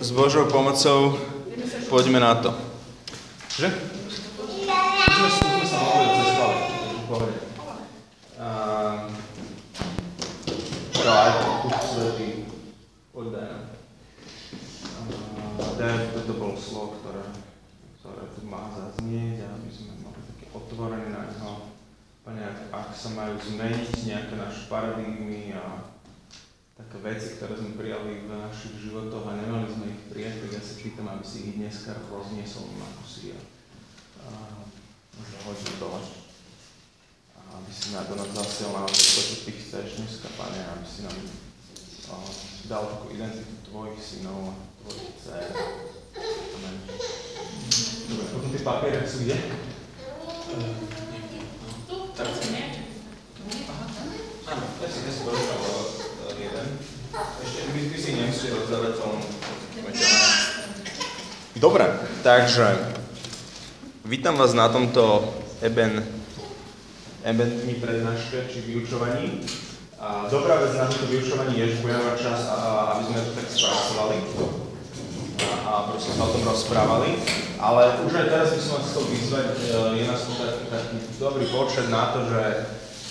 s Božou pomocou poďme na to. Že? Daj to bolo slovo, ktoré, ktoré tu má zaznieť aby sme mali také na. Pane, ak, ak sa majú zmeniť nejaké naše paradigmy a veci, ktoré sme prijali v našich životoch a nemali sme ich prijať, tak ja sa pýtam, aby si ich dneska rozniesol na kusy a, zahodil dole. A aby si na to nás zasiel naozaj to, čo ty chceš dneska, Pane, aby si nám a, dal takú identitu tvojich synov a tvojich dcer. Dobre, potom tie papiere sú kde? Tak. Áno, ja si jeden. Ešte Dobre, takže vítam vás na tomto Eben, Eben dni prednáške či vyučovaní. A dobrá vec na tomto vyučovaní je, že budeme mať čas, aby sme to tak spracovali a proste sa o tom rozprávali. Ale už aj teraz by som vás chcel vyzvať, e, je nás tu taký, taký dobrý počet na to, že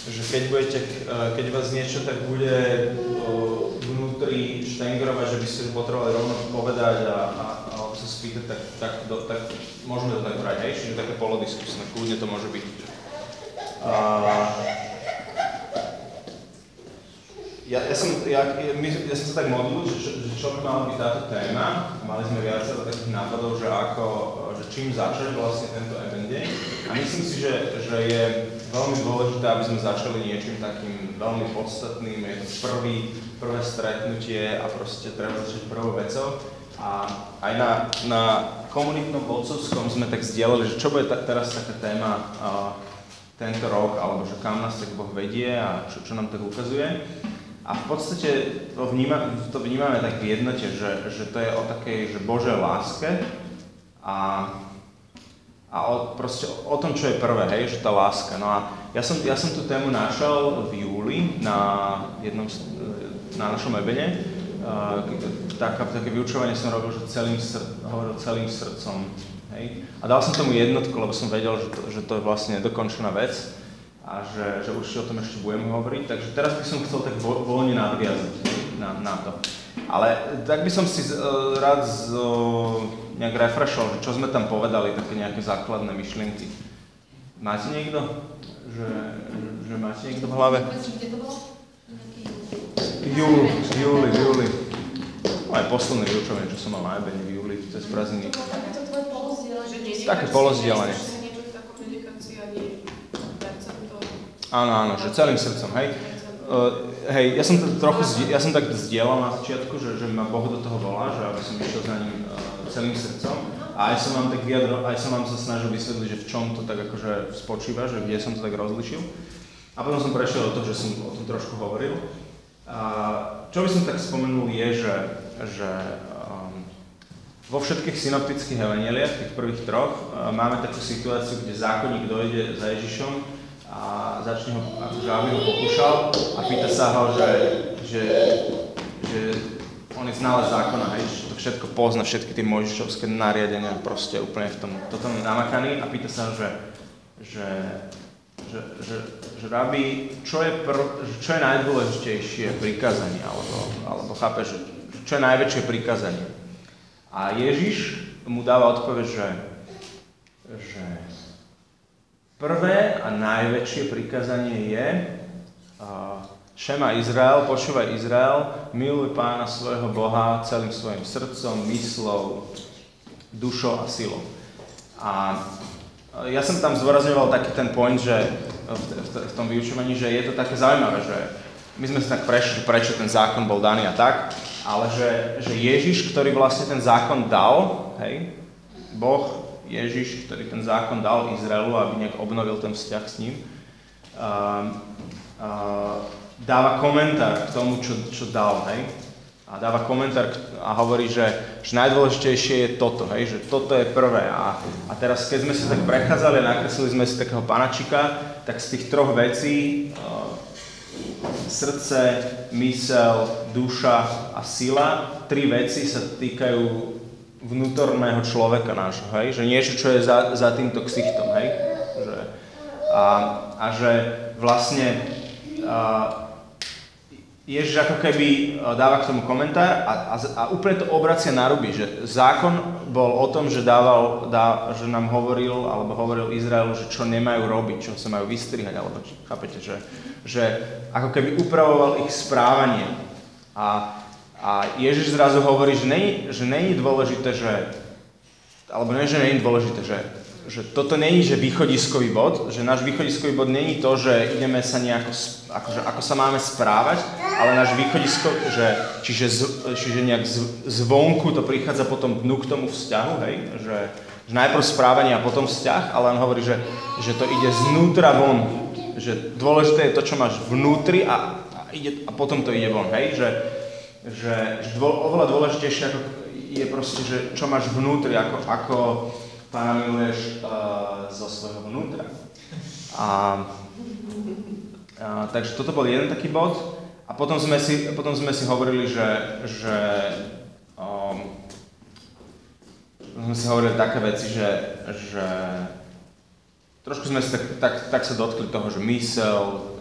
že keď, budete, eh, keď vás niečo tak bude eh, vnútri štengrovať, že by ste potrebovali rovno povedať a, a, a sa spýtať, tak, tak, do, tak môžeme to tak brať, hej? Čiže také polodiskusné, kľudne to môže byť. A, ja, ja, som, ja, my, ja som sa tak modlil, že, že čo by mala byť táto téma. Mali sme viacero takých nápadov, že ako, že čím začať vlastne tento event deň. A myslím si, že, že je veľmi dôležité, aby sme začali niečím takým veľmi podstatným. Je to prvý, prvé stretnutie a proste treba začať prvou vecou. A aj na, na komunitnom vodcovskom sme tak zdieľali, že čo bude ta, teraz taká téma uh, tento rok, alebo že kam nás tak Boh vedie a čo, čo nám tak ukazuje. A v podstate to, vníma, to vnímame tak v jednote, že, že to je o takej že Božej láske a, a o, proste o tom, čo je prvé, hej, že tá láska. No a ja som, ja som tú tému našiel v júli na jednom, na našom ebene. Taká, také vyučovanie som robil, že celým sr- hovoril celým srdcom. Hej. A dal som tomu jednotku, lebo som vedel, že to, že to je vlastne dokončená vec a že, že určite o tom ešte budeme hovoriť. Takže teraz by som chcel tak vo, voľne nadviazať na, na to. Ale tak by som si uh, rád z, uh, nejak refreshol, že čo sme tam povedali, také nejaké základné myšlienky. Máte niekto? Že, že, máte niekto v hlave? Júl, júli, júli. No aj posledné vyučovanie, čo som mal na ebene v júli, cez prázdniny. Také polozdielanie. Áno, áno, že celým srdcom, hej. Uh, hej, ja som to trochu, ja som tak zdieľal na začiatku, že, že ma Boh do toho volá, že aby som išiel za ním uh, celým srdcom. A aj som vám tak vyjadro, aj som vám sa snažil vysvetliť, že v čom to tak akože spočíva, že kde som to tak rozlišil. A potom som prešiel do toho, že som o tom trošku hovoril. A čo by som tak spomenul je, že, že um, vo všetkých synoptických evangeliách, tých prvých troch, uh, máme takú situáciu, kde zákonník dojde za Ježišom a začne ho, akože aby ho pokúšal a pýta sa ho, že, že, že on je znalec zákona, hej, že to všetko pozná, všetky tie možišovské nariadenia, proste úplne v tom, toto namakaný a pýta sa ho, že, že, že, že, že rabi, čo je, pr, čo je najdôležitejšie prikázanie, alebo, alebo chápe, že čo je najväčšie prikázanie. A Ježiš mu dáva odpoveď, že, že Prvé a najväčšie prikázanie je Šema Izrael, počúvaj Izrael, miluj pána svojho Boha celým svojim srdcom, myslou, dušou a silou. A ja som tam zdôrazňoval taký ten point, že v, v, v tom vyučovaní, že je to také zaujímavé, že my sme sa tak prešli, prečo ten zákon bol daný a tak, ale že, že Ježiš, ktorý vlastne ten zákon dal, hej, Boh Ježiš, ktorý ten zákon dal Izraelu, aby nejak obnovil ten vzťah s ním, uh, uh, dáva komentár k tomu, čo, čo dal, hej? A dáva komentár a hovorí, že, že najdôležitejšie je toto, hej? že toto je prvé. A, a teraz, keď sme sa tak prechádzali a nakreslili sme si takého panačika, tak z tých troch vecí, uh, srdce, mysel, duša a sila, tri veci sa týkajú vnútorného človeka nášho, hej? Že niečo, čo je za, za týmto ksichtom, hej? Že, a, a že vlastne a, Ježiš ako keby dáva k tomu komentár a, a, a úplne to obracia na ruby, že zákon bol o tom, že, dával, dá, že nám hovoril, alebo hovoril Izraelu, že čo nemajú robiť, čo sa majú vystrihať, alebo chápete, že, že ako keby upravoval ich správanie. A, a Ježiš zrazu hovorí, že není, že není dôležité, že, alebo nie, že není dôležité, že že toto není, že východiskový bod, že náš východiskový bod není to, že ideme sa nejako, akože, ako sa máme správať, ale náš východisko, že, čiže, z, čiže nejak z, zvonku to prichádza potom dnu k tomu vzťahu, hej, že, že najprv správanie a potom vzťah, ale on hovorí, že, že to ide znútra von, že dôležité je to, čo máš vnútri a, a, ide, a potom to ide von, hej, že, že, že dvo, oveľa dôležitejšie ako je proste, že čo máš vnútri, ako, ako Pána miluješ uh, zo svojho vnútra. A, a, takže toto bol jeden taký bod. A potom sme si, potom sme si hovorili, že, že um, sme si hovorili také veci, že, že trošku sme si tak, tak, tak sa dotkli toho, že mysel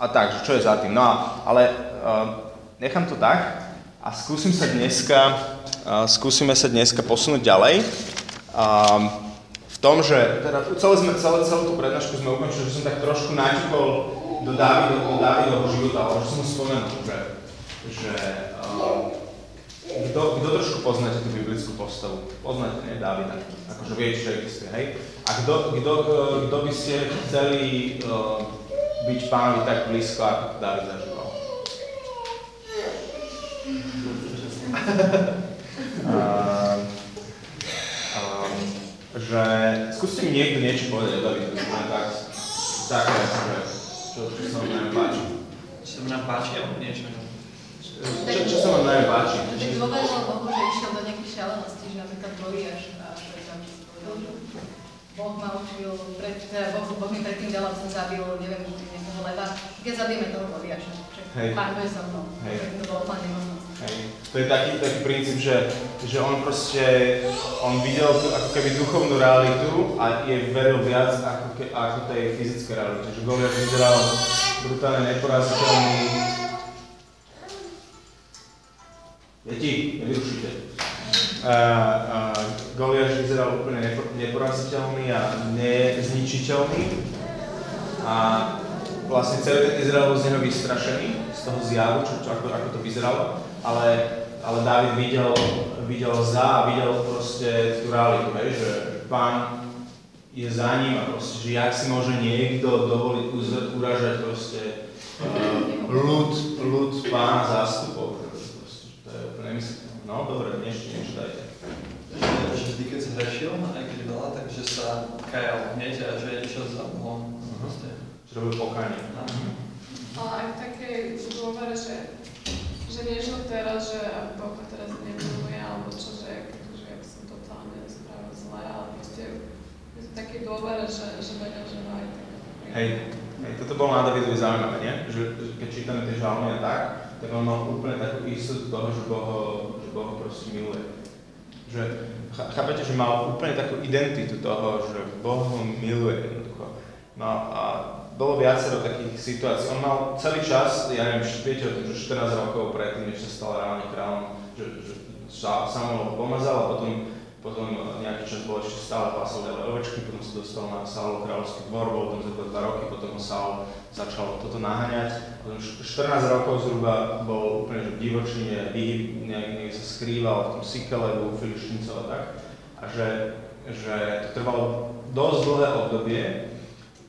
a tak, že čo je za tým. No ale uh, nechám to tak a skúsim sa dneska, uh, skúsime sa dneska posunúť ďalej. Um, v tom, že teda celé sme, celé, celú tú prednášku sme ukončili, že som tak trošku naťukol do, Dávido, do Dávidovho života, ale že som mu spomenul, že, že um, kto, kto trošku poznáte tú biblickú postavu? Poznáte, nie? Dávida. Akože viete, že existuje, hej? A kto, kto, kto by ste chceli uh, byť pánovi tak blízko, ako Dávid zažíval? uh, že skúste mi niekto niečo povedať o Davidovi, tak, tak, že čo, čo sa vám najmä páči. Čo sa nám páči, alebo niečo? Čo, čo sa vám najmä páči? Tak dôveril Bohu, že išiel do nejakých šialeností, že napríklad Goliáš a že tam povedal, že Boh ma učil, pred, teda Boh, boh mi predtým dal, aby som zabil, neviem, nejakého leva. Keď zabijeme toho Goliáša, pán bude so mnou. Hej. To bolo úplne. To je taký, taký princíp, že, že on proste, on videl tú ako keby duchovnú realitu a je veril viac ako, ke, ako tej fyzické reality. Že Goliath vyzeral brutálne neporaziteľný. Deti, nevyrušite. Uh, uh, Goliáš vyzeral úplne nepo, neporaziteľný a nezničiteľný. A vlastne celý ten Izrael bol z neho vystrašený, z toho zjavu, čo, čo, ako, ako to vyzeralo ale, ale David videl, videl za a videl proste tú realitu, hej, že pán je za ním a proste, že jak si môže niekto dovoliť uražať proste uh, ľud, ľud pána zástupov, proste, to je úplne nemysliteľné. No, dobre, ešte niečo dajte. Že vždy, keď zhrešil, aj keď veľa, takže sa kajal hneď a že išiel za Bohom. Uh-huh. Že robil pokánie. Ale aj v takej dôvere, že že nežil teraz, že ma teraz nemiluje, alebo čo, že, že ak som totálne spravil zle, ale proste je to taký dôver, že, že vedel, že aj tak. Hej, hej, toto bolo na Davidovi zaujímavé, nie? Že, že keď čítame tie žalmy a tak, tak on mal úplne takú istotu toho, že Boh ho, že boh ho proste miluje. Že, chápete, že mal úplne takú identitu toho, že Boh ho miluje jednoducho. No a bolo viacero takých situácií. On mal celý čas, ja neviem, viete o tom, že 14 rokov predtým, než sa stal reálne kráľom, že, že Samuel pomazal a potom, potom nejaký čas bol ešte stále pasol ďalej ovečky, potom sa dostal na Saulov kráľovský dvor, bol tam zhruba 2 roky, potom ho Saul začal toto naháňať. Potom 14 rokov zhruba bol úplne že v divočine, vyhyb, nejak sa skrýval v tom Sikele, u Filištíncov a tak. A že, že to trvalo dosť dlhé obdobie,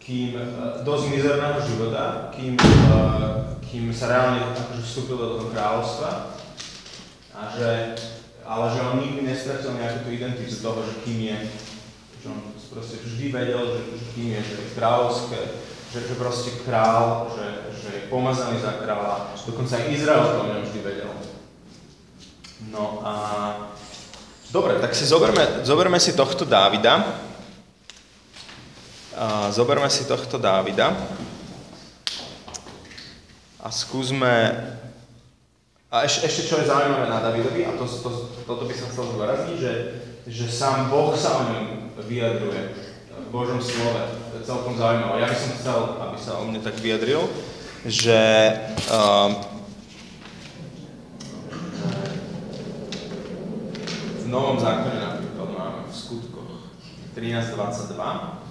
kým e, dosť mizerného života, kým, e, kým sa reálne akože vstúpil do toho kráľovstva. A že, ale že on nikdy nestratil nejakú tú identitu toho, že kým je, že on proste vždy vedel, že, že kým je, že je kráľovské, že, že proste král, že, že je pomazaný za kráľa. Dokonca aj Izrael to ňom vždy vedel. No a dobre, tak si zoberme, zoberme si tohto Dávida, zoberme si tohto Dávida a skúsme A eš, ešte čo je zaujímavé na Davidovi, a to, to, toto by som chcel zdôrazniť, že, že sám Boh sa o ňom vyjadruje v Božom slove. To je celkom zaujímavé. Ja by som chcel, aby sa o mne tak vyjadril, že um, v Novom zákone napríklad máme v skutkoch 13.22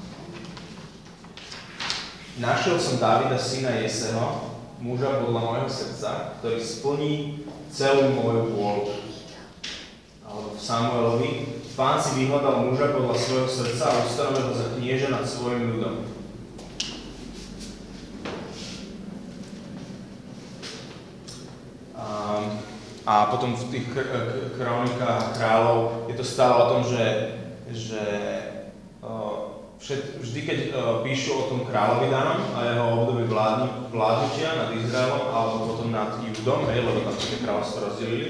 Našiel som Davida, syna Jeseho, muža podľa môjho srdca, ktorý splní celú moju vôľu. Alebo v Samuelovi, pán si vyhľadal muža podľa svojho srdca a ustanovil ho za knieža nad svojim ľudom. A, potom v tých kronikách kráľov je to stále o tom, že, že všet, vždy keď o, píšu o tom kráľovi danom a jeho období vládnu, vládnutia nad Izraelom alebo potom nad Judom, hej, lebo tam tie kráľovstvo rozdelili,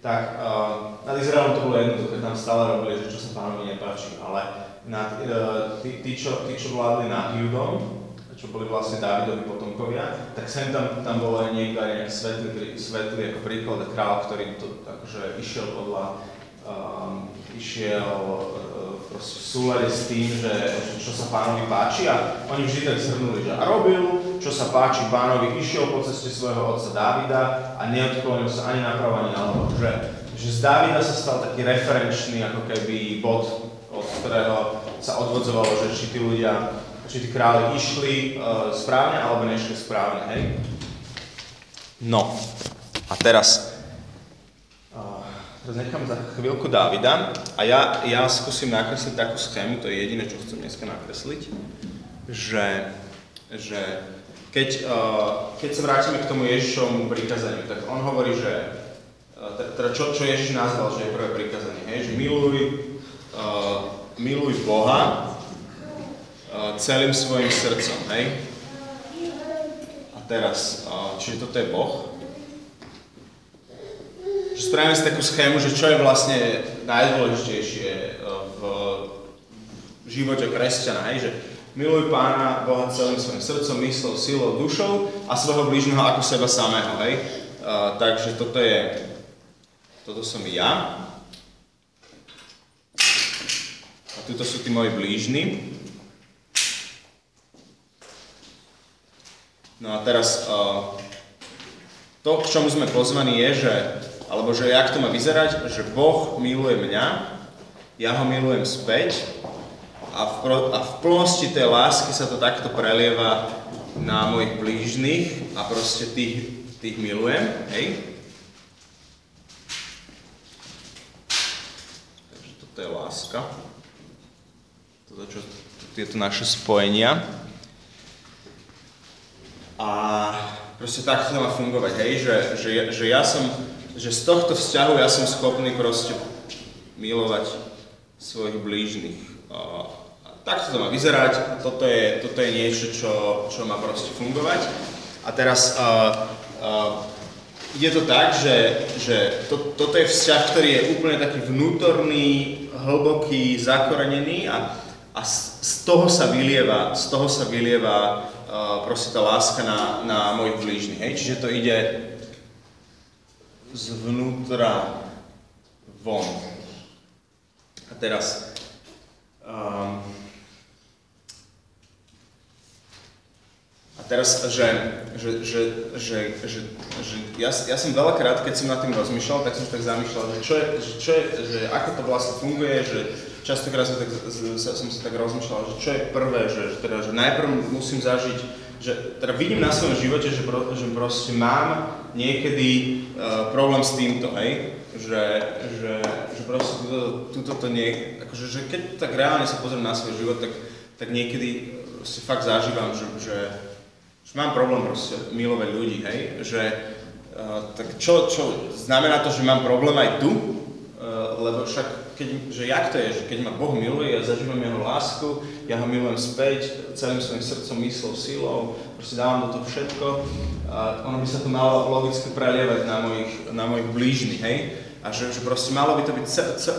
tak uh, nad Izraelom to bolo jednoduché, tam stále robili, že čo sa pánovi nepáči, ale nad, uh, tí, tí, čo, tí, čo vládli nad Judom, čo boli vlastne Dávidovi potomkovia, tak sem tam, tam aj niekto aj nejaký svetlý, svetlý ako príklad kráľ, ktorý to akože išiel podľa, um, išiel uh, v súlade s tým, že, čo sa pánovi páči a oni vždy tak zhrnuli, že robil, čo sa páči pánovi, išiel po ceste svojho otca Dávida a neodklonil sa ani napravo, ani naľavo. Že, že z Dávida sa stal taký referenčný ako keby bod, od ktorého sa odvodzovalo, že či tí ľudia, či tí králi išli uh, správne alebo nešli správne, hej? No, a teraz, teraz nechám za chvíľku Dávida a ja, ja skúsim nakresliť takú schému, to je jediné, čo chcem dneska nakresliť, že, že keď, uh, keď sa vrátime k tomu Ježišovmu prikazaniu, tak on hovorí, že uh, teda čo, čo Ježiš nazval, že je prvé prikazanie, hej? že miluj, uh, miluj Boha uh, celým svojim srdcom, hej? A teraz, uh, čiže toto je Boh, že spravíme si takú schému, že čo je vlastne najdôležitejšie v živote kresťana, hej? že miluj pána Boha celým svojim srdcom, myslou, silou, dušou a svojho blížneho ako seba samého, hej? Uh, takže toto je, toto som ja. A tuto sú tí moji blížni. No a teraz uh, to, k čomu sme pozvaní je, že, alebo že jak to má vyzerať, že Boh miluje mňa, ja ho milujem späť a v, a v plnosti tej lásky sa to takto prelieva na mojich blížnych a proste tých, tých milujem, hej? Takže toto je láska. Toto, čo, tieto naše spojenia. A proste takto to má fungovať, hej? Že, že, že ja som, že z tohto vzťahu ja som schopný proste milovať svojich blížnych. Takto to má vyzerať, toto je, toto je niečo, čo, čo má proste fungovať. A teraz uh, uh, je to tak, že, že to, toto je vzťah, ktorý je úplne taký vnútorný, hlboký, zakorenený a, a z, z toho sa vylieva, z toho sa vylieva uh, proste tá láska na, na mojich blížnych. Hej? Čiže to ide zvnútra von. A teraz um, a teraz, že, že, že, že, že, že ja, ja som veľakrát, keď som nad tým rozmýšľal, tak som tak zamýšľal, že čo je, že, čo je, že ako to vlastne funguje, že častokrát som, tak, som sa tak rozmýšľal, že čo je prvé, že, že, teda, že najprv musím zažiť, že teda vidím na svojom živote, že, pro, že proste mám niekedy uh, problém s týmto, hej, že, že, že proste túto, túto to nie, akože, že keď tak reálne sa pozriem na svoj život, tak, tak niekedy proste fakt zažívam, že, že, že mám problém proste milovať ľudí, hej, že uh, tak čo, čo, znamená to, že mám problém aj tu, lebo však, keď, že jak to je, že keď ma Boh miluje, ja zažívam Jeho lásku, ja ho milujem späť, celým svojim srdcom, myslou, silou, proste dávam do toho všetko, a ono by sa to malo logicky prelievať na mojich, na mojich blížnych, hej, a že, že proste malo by to byť,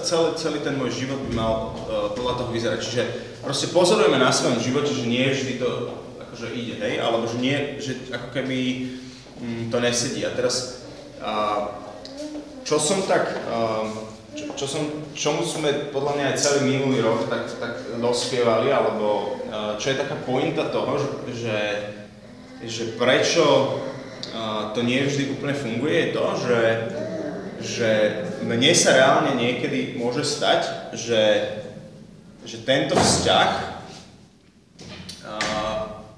celý, celý ten môj život by mal uh, podľa toho vyzerať, čiže proste pozorujeme na svojom živote, že nie vždy to akože ide, hej, alebo že nie, že ako keby mm, to nesedí. A teraz a, čo som tak, a, čo, čo som, čomu sme podľa mňa aj celý minulý rok tak, tak dospievali, alebo a, čo je taká pointa toho, že, že, že prečo a, to nie vždy úplne funguje, je to, že, že mne sa reálne niekedy môže stať, že, že tento vzťah a,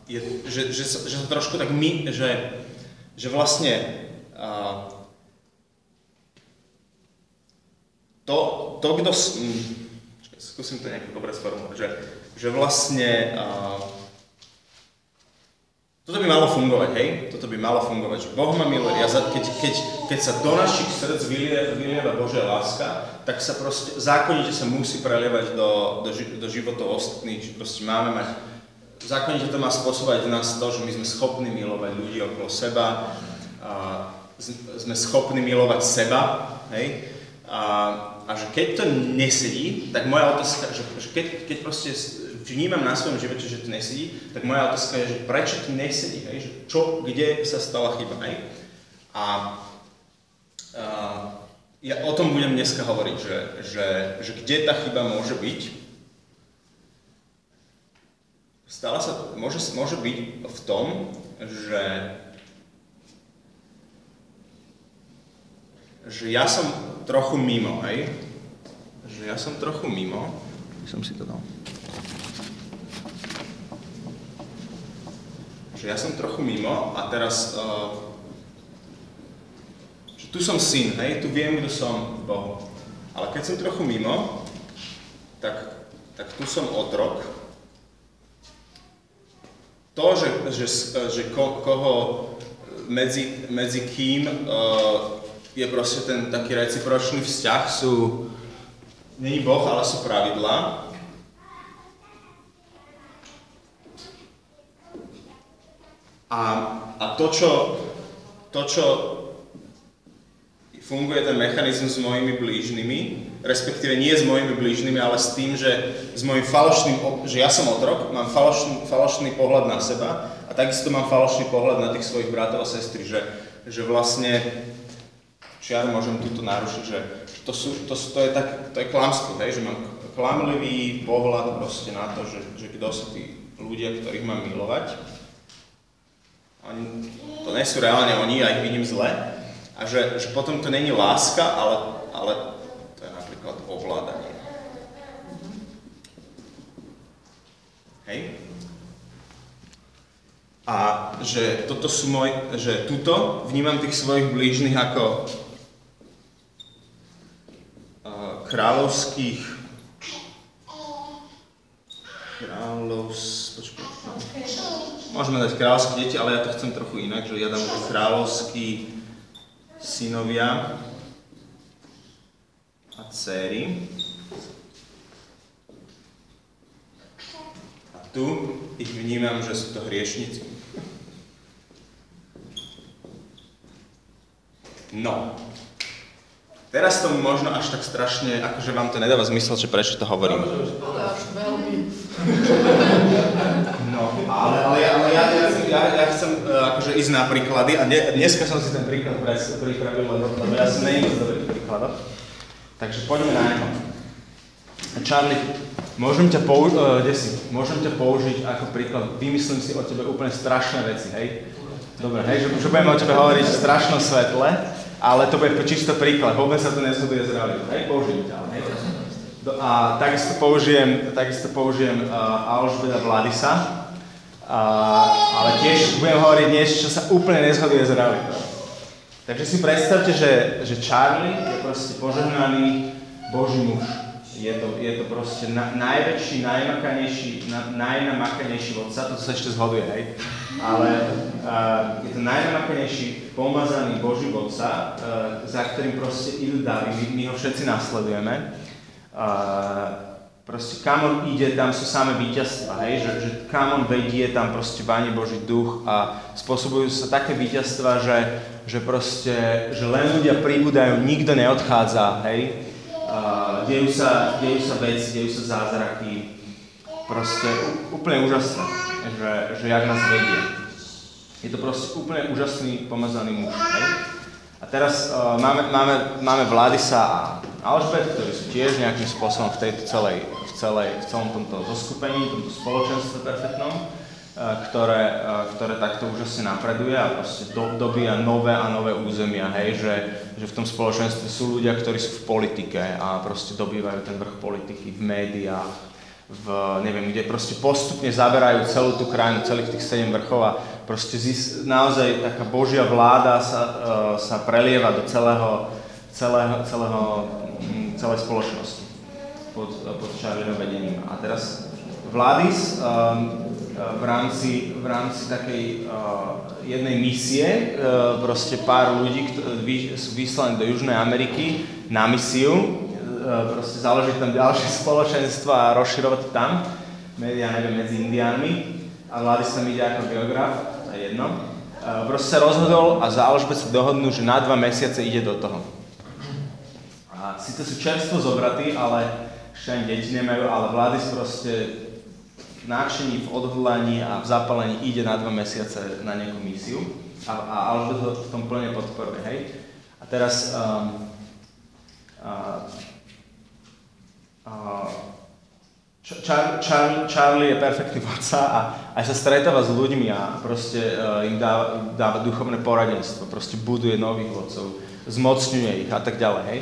je, že, že, sa, že sa trošku tak my, že, že vlastne a, to, to kto... s- mm, Skúsim to nejako dobre sformulovať, že, že vlastne a, toto by malo fungovať, hej? Toto by malo fungovať, že Boh ma miluje. Ja keď, keď, keď sa do našich srdc vylie, vylieva Božia láska, tak sa proste, zákonite sa musí prelievať do, do, ži- do životov ostatných, že proste máme mať, zákonite to má spôsobovať v nás to, že my sme schopní milovať ľudí okolo seba, a sme schopní milovať seba, hej? A, a že keď to nesedí, tak moja otázka, že, že keď, keď proste vnímam na svojom živote, že to nesedí, tak moja otázka je, že prečo to nesedí, hej? Že čo, kde sa stala chyba, hej? A, a ja o tom budem dneska hovoriť, že, že, že kde tá chyba môže byť. Stala sa, môže, môže byť v tom, že že ja som trochu mimo, hej? Že ja som trochu mimo. Som si to dal. Že ja som trochu mimo a teraz... Uh, že tu som syn, hej? Tu viem, kto som Bohu. Ale keď som trochu mimo, tak, tak tu som otrok. To, že, že, že ko, koho medzi, medzi kým uh, je proste ten taký recipročný vzťah, sú, není Boh, ale sú pravidlá. A, a to, čo, to, čo funguje ten mechanizmus s mojimi blížnymi, respektíve nie s mojimi blížnymi, ale s tým, že s mojim falošným, že ja som otrok, mám falošný, falošný pohľad na seba a takisto mám falošný pohľad na tých svojich bratov a sestry, že, že vlastne, či ja môžem túto narušiť, že, to, sú, to, to, je tak, to je klamstvo, hej, že mám klamlivý pohľad proste na to, že, že kto sú tí ľudia, ktorých mám milovať. Oni, to nie sú reálne oni, ja ich vidím zle. A že, že potom to není láska, ale, ale to je napríklad ovládanie. Hej? A že toto sú môj, že tuto vnímam tých svojich blížnych ako uh, kráľovských kráľovs... Počkaj. Môžeme dať kráľovské deti, ale ja to chcem trochu inak, že ja dám kráľovskí synovia a dcery. A tu ich vnímam, že sú to hriešnici. No. Teraz to možno až tak strašne, akože vám to nedáva zmysel, že prečo to hovorím. No, ale, ale, ja, ale ja, ja, ja, ja chcem uh, akože ísť na príklady a dne, dneska som si ten príklad pripravil, lebo, ja som není z dobrých príkladov. Takže poďme na neho. Charlie, môžem ťa, pou, uh, kde si? môžem ťa použiť ako príklad, vymyslím si o tebe úplne strašné veci, hej? Dobre, hej, že, že budeme o tebe hovoriť v strašnom svetle, ale to bude čisto príklad, vôbec sa to nezhoduje s realitou, hej? Použijem ťa, hej? A takisto použijem, takisto použijem uh, Alžbeda Vladisa, uh, ale tiež budem hovoriť niečo, čo sa úplne nezhoduje s realitou. Takže si predstavte, že, že Charlie je proste požehnaný Boží muž. Je to, je to proste na, najväčší, najmakanejší, na, najnamakanejší vodca, to sa ešte zhoduje, hej. Ale uh, je to najnamakanejší, pomazaný Boží vodca, uh, za ktorým proste idú davy, my, my ho všetci nasledujeme. Uh, proste kam on ide, tam sú samé víťazstva, hej, že, že kam on vedie, tam proste báni Boží duch a spôsobujú sa také víťazstva, že, že proste, že len ľudia pribúdajú, nikto neodchádza, hej. Uh, dejú, sa, dejú sa veci, dejú sa zázraky, proste úplne úžasné, že, že jak nás vedie. Je to proste úplne úžasný pomazaný muž, hej. A teraz uh, máme, máme, máme Vladisa a Alžbet, ktorí sú tiež nejakým spôsobom v tejto celej, v, celej, v celom tomto zoskupení, tomto spoločenstve perfektnom, uh, ktoré, uh, ktoré takto úžasne napreduje a proste do, dobíja nové a nové územia, hej, že, že v tom spoločenstve sú ľudia, ktorí sú v politike a proste dobývajú ten vrch politiky v médiách, v, neviem, kde proste postupne zaberajú celú tú krajinu, celých tých sedem vrchov a proste zis, naozaj taká božia vláda sa, uh, sa prelieva do celého, celého, celého, mm, celej spoločnosti pod, pod Charlieho vedením. A teraz Vladis um, v rámci, v rámci takej uh, jednej misie, uh, proste pár ľudí vy, sú vyslaní do Južnej Ameriky na misiu, proste založiť tam ďalšie spoločenstva a rozširovať tam, ja neviem, medzi Indiánmi. A Vladis tam ide ako geograf jedno. Proste sa rozhodol a za Alžbet sa dohodnú, že na dva mesiace ide do toho. A síce sú čerstvo zobratí, ale ešte ani deti nemajú, ale Vladis proste náčení v odhodlaní a v zapalení ide na dva mesiace na nejakú misiu a, a Alžbet ho v tom plne podporuje, hej. A teraz um, uh, uh, Char, Char, Charlie je perfektný vodca a aj sa stretáva s ľuďmi a proste uh, im dáva, dáva duchovné poradenstvo, proste buduje nových vodcov, zmocňuje ich a tak ďalej, hej.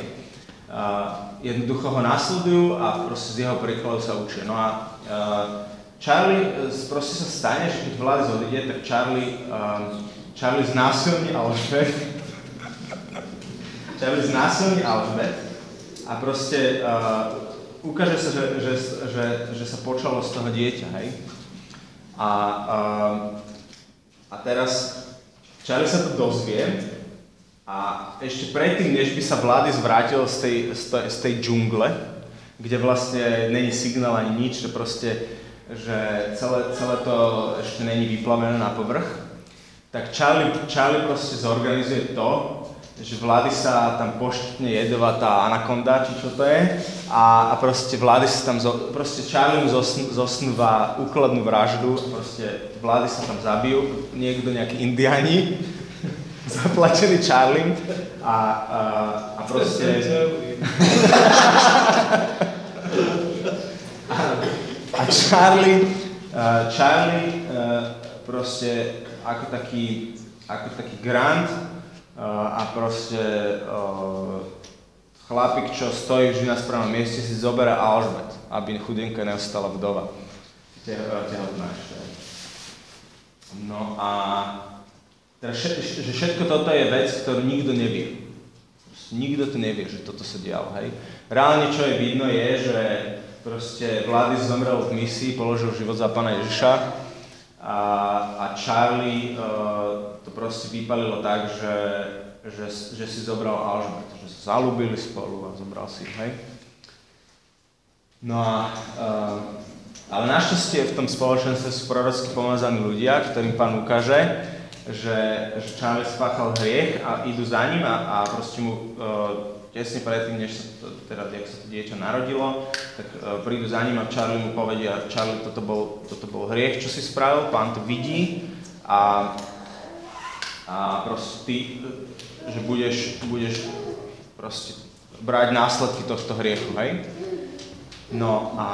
Uh, jednoducho ho nasledujú a proste z jeho príkladov sa učia. No a uh, Charlie proste sa stane, že keď vlády zodíde, tak Charlie, uh, Charlie znásilní Alžbet. Charlie znásilní Alžbet a proste uh, ukáže sa, že, že, že, že sa počalo z toho dieťa, hej. A, a, a teraz Charlie sa to dozvie a ešte predtým, než by sa vlády zvrátil z tej, z tej, z tej džungle, kde vlastne není signál ani nič, že proste, že celé, celé to ešte není vyplavené na povrch, tak Charlie, Charlie proste zorganizuje to, že sa tam poštne jedovatá anakonda, či čo to je, a, a proste vlády sa tam, zo, proste Charlie mu zosn, zosnúva úkladnú vraždu, a proste vlády sa tam zabijú, niekto, nejaký indiani, zaplačený Charlie. A, a, a proste... a Charlie, uh, Charlie uh, proste ako taký, ako taký grant a proste chlapík, čo stojí vždy na správnom mieste, si zoberá Alžbet, aby chudinka neostala vdova. Tehotná ešte. No a teda že všetko toto je vec, ktorú nikto nevie. Nikto to nevie, že toto sa dialo, hej. Reálne, čo je vidno, je, že proste vlády zomrel v misii, položil život za pána Ježiša a, a Charlie uh, to proste vypalilo tak, že, že, že si zobral Alžbet, že sa zalúbili spolu a zobral si hej. No a, uh, ale našťastie v tom spoločenstve sú prorocky pomazaní ľudia, ktorým pán ukáže, že, že Charlie spáchal hriech a idú za ním a, a proste mu uh, tesne predtým, než sa teda, jak sa to dieťa narodilo, tak uh, prídu za ním a Charlie mu povedia, Charlie, toto bol, toto bol hriech, čo si spravil, pán to vidí a, a proste ty, že budeš, budeš proste brať následky tohto hriechu, hej? No a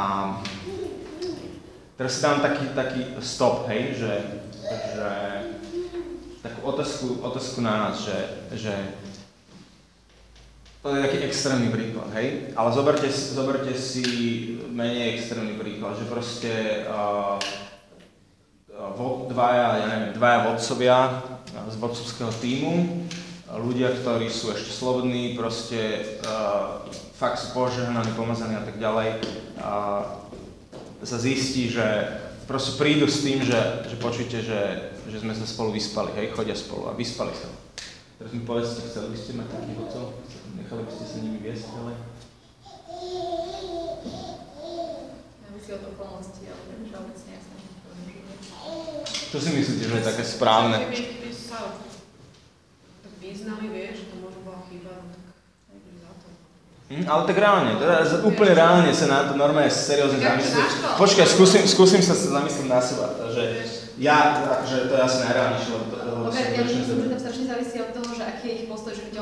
teraz si dám taký, taký stop, hej, že, že takú otázku, otázku na nás, že, že to je taký extrémny príklad, hej? Ale zoberte, zoberte si menej extrémny príklad, že proste uh, dvaja, ja neviem, dvaja vodcovia z vodcovského týmu, ľudia, ktorí sú ešte slobodní, proste uh, fakt sú požehnaní, pomazaní a tak ďalej, uh, sa zistí, že proste prídu s tým, že, že počujte, že, že sme sa spolu vyspali, hej, chodia spolu a vyspali sa. Teraz mi povedzte, chceli by ste mať takých vodcov? Nechali by ste sa nimi viesť ďalej? Závisí od okolností, ale všeobecne ja som Čo si myslíte, že je také správne? Keby sa vyznali, vieš, to možno chyba, no to. Hm, ale tak reálne, teda úplne reálne sa na to normálne seriózne zamyslieť. Počkaj, skúsim, skúsim sa zamyslieť na seba, že ja, že to je asi najreálnejšie, lebo to, lebo Dobre, ja myslím, že to strašne závisí od toho, že aký je ich postoj, že keď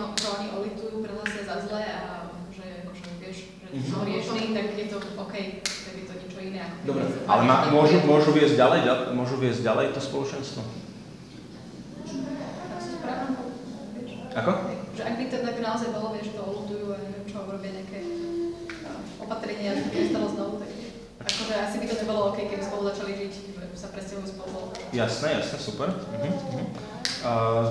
ho riešili, tak je to OK, tak je to niečo iné ako Dobre, ale ma, môžu, môžu viesť ďalej, ďal- môžu viesť ďalej to spoločenstvo? Ako? Že ak by to tak naozaj bolo, vieš, to olutujú a neviem čo, urobia nejaké a, opatrenia, aby to nestalo znovu, tak akože asi by to nebolo OK, keby spolu začali žiť, že sa presťahujú spolu. Jasné, jasné, super. Uh-huh, uh-huh. Uh,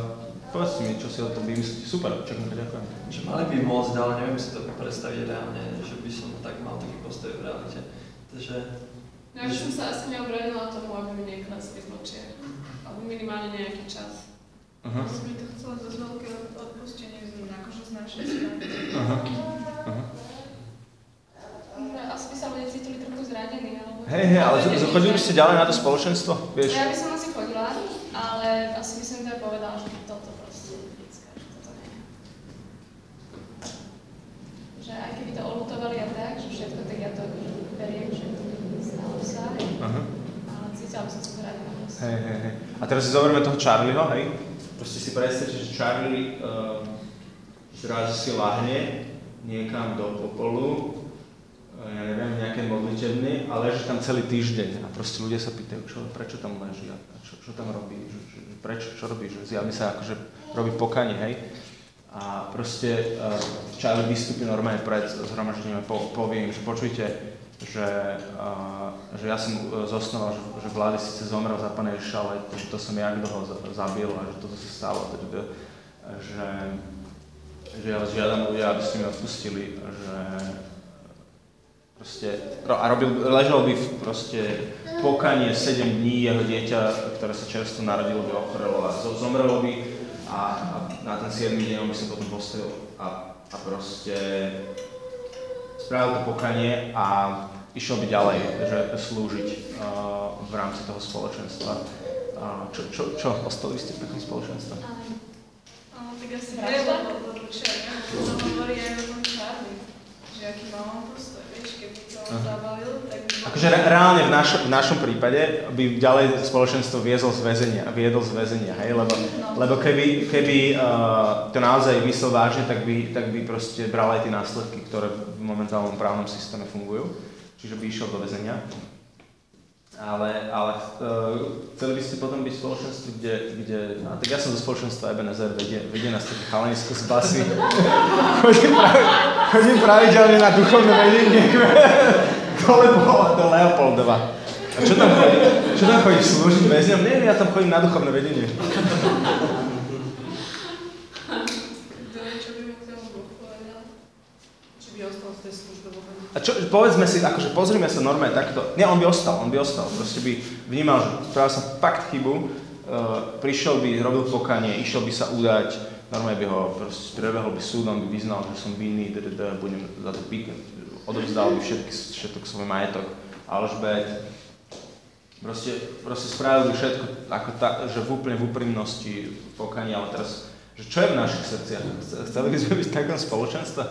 povedzte mi, čo si o tom vymyslíte. Super, čakujem, ďakujem. Že mali by môcť, ale neviem si to predstaviť reálne, že by som tak mal taký postoj v realite. Takže Ja by som sa asi neobradila tomu, aby mi neklesli v očiach. Alebo minimálne nejaký čas. Uh-huh. Som by to chcela dosť veľké odpustenie z nich, akože z našej strany. Uh-huh. No, Asi by sa ľudia cítili trochu zranení, alebo... Hej, hej, ale z- chodili by že- ste ďalej na to spoločenstvo? Vieš? Ja by som asi chodila, ale asi by som teda povedala, že toto proste je že toto nie. Že aj keby to olutovali a tak, že všetko, tak ja to akože beriem, že stalo sa, Uh-huh. ale cítila by som sa zranená. proste. Hej, hej, hej. A teraz si zoberieme toho Charlieho, hej? Proste si predstavte, že Charlie uh, zrazu si lahne niekam do popolu, uh, ja neviem, nejaké modlitebny a leží tam celý týždeň a proste ľudia sa pýtajú, čo, prečo tam leží a a čo, čo tam robí, že, že, prečo, čo robí, že zjavne sa akože robí pokanie, hej? A proste uh, Charlie vystúpi normálne pred zhromaždením a po, povie im, že počujte, že, že ja som uh, zosnoval, že, že vlády síce zomrel za Pane Ježiša, ale to, som ja, kto ho za- zabil a že toto sa stalo, teda, že, že ja žiadam ľudia, aby ste mi odpustili, že proste, ro- a robil, ležal by v proste pokanie 7 dní, jeho dieťa, ktoré sa čerstvo narodilo, by ochorelo a zo- zomrelo by a, a na ten 7 deň by sa potom postavil a, a proste spravil to pokanie a išiel by ďalej, že slúžiť v rámci toho spoločenstva. Čo, čo, čo, ostali ste v takom spoločenstve? Tak asi čo, ja to hovorí aj o tom Charlie, že aký mal on postoj, vieš, zabalil, tak. Akože re, reálne v, naš, v našom prípade by ďalej spoločenstvo viezol z väzenia, viedol z väzenia, hej, lebo, lebo keby, keby uh, to naozaj myslel vážne, tak by, tak by proste bral aj tie následky, ktoré v momentálnom právnom systéme fungujú, čiže by išiel do väzenia. Ale, ale uh, chceli by ste potom byť v spoločenstve, kde, kde a tak ja som zo spoločenstva Ebenezer, vedie, vedie nás taký chalanisko z basy. chodím, pravi, chodím pravidelne na duchovné vedenie dole bola do Leopoldova. A čo tam chodí? Čo tam chodíš slúžiť väzňom? Nie, ja tam chodím na duchovné vedenie. Kto vie, čo by mu k tomu Boh povedal? Či by ostal v tej službe vôbec. A čo, povedzme si, akože pozrime sa normálne takto. Nie, on by ostal, on by ostal. Proste by vnímal, že spravil som fakt chybu, uh, prišiel by, robil pokanie, išiel by sa udať, normálne by ho, proste prebehol by súd, on by vyznal, že som vinný, budem za to píkať, odovzdal by všetky, všetok svoj majetok, Alžbet. Proste, proste spravil by všetko, ako ta, že v úplne v úprimnosti pokanie, ale teraz, že čo je v našich srdciach? Chce- Chceli by sme byť v takom spoločenstve?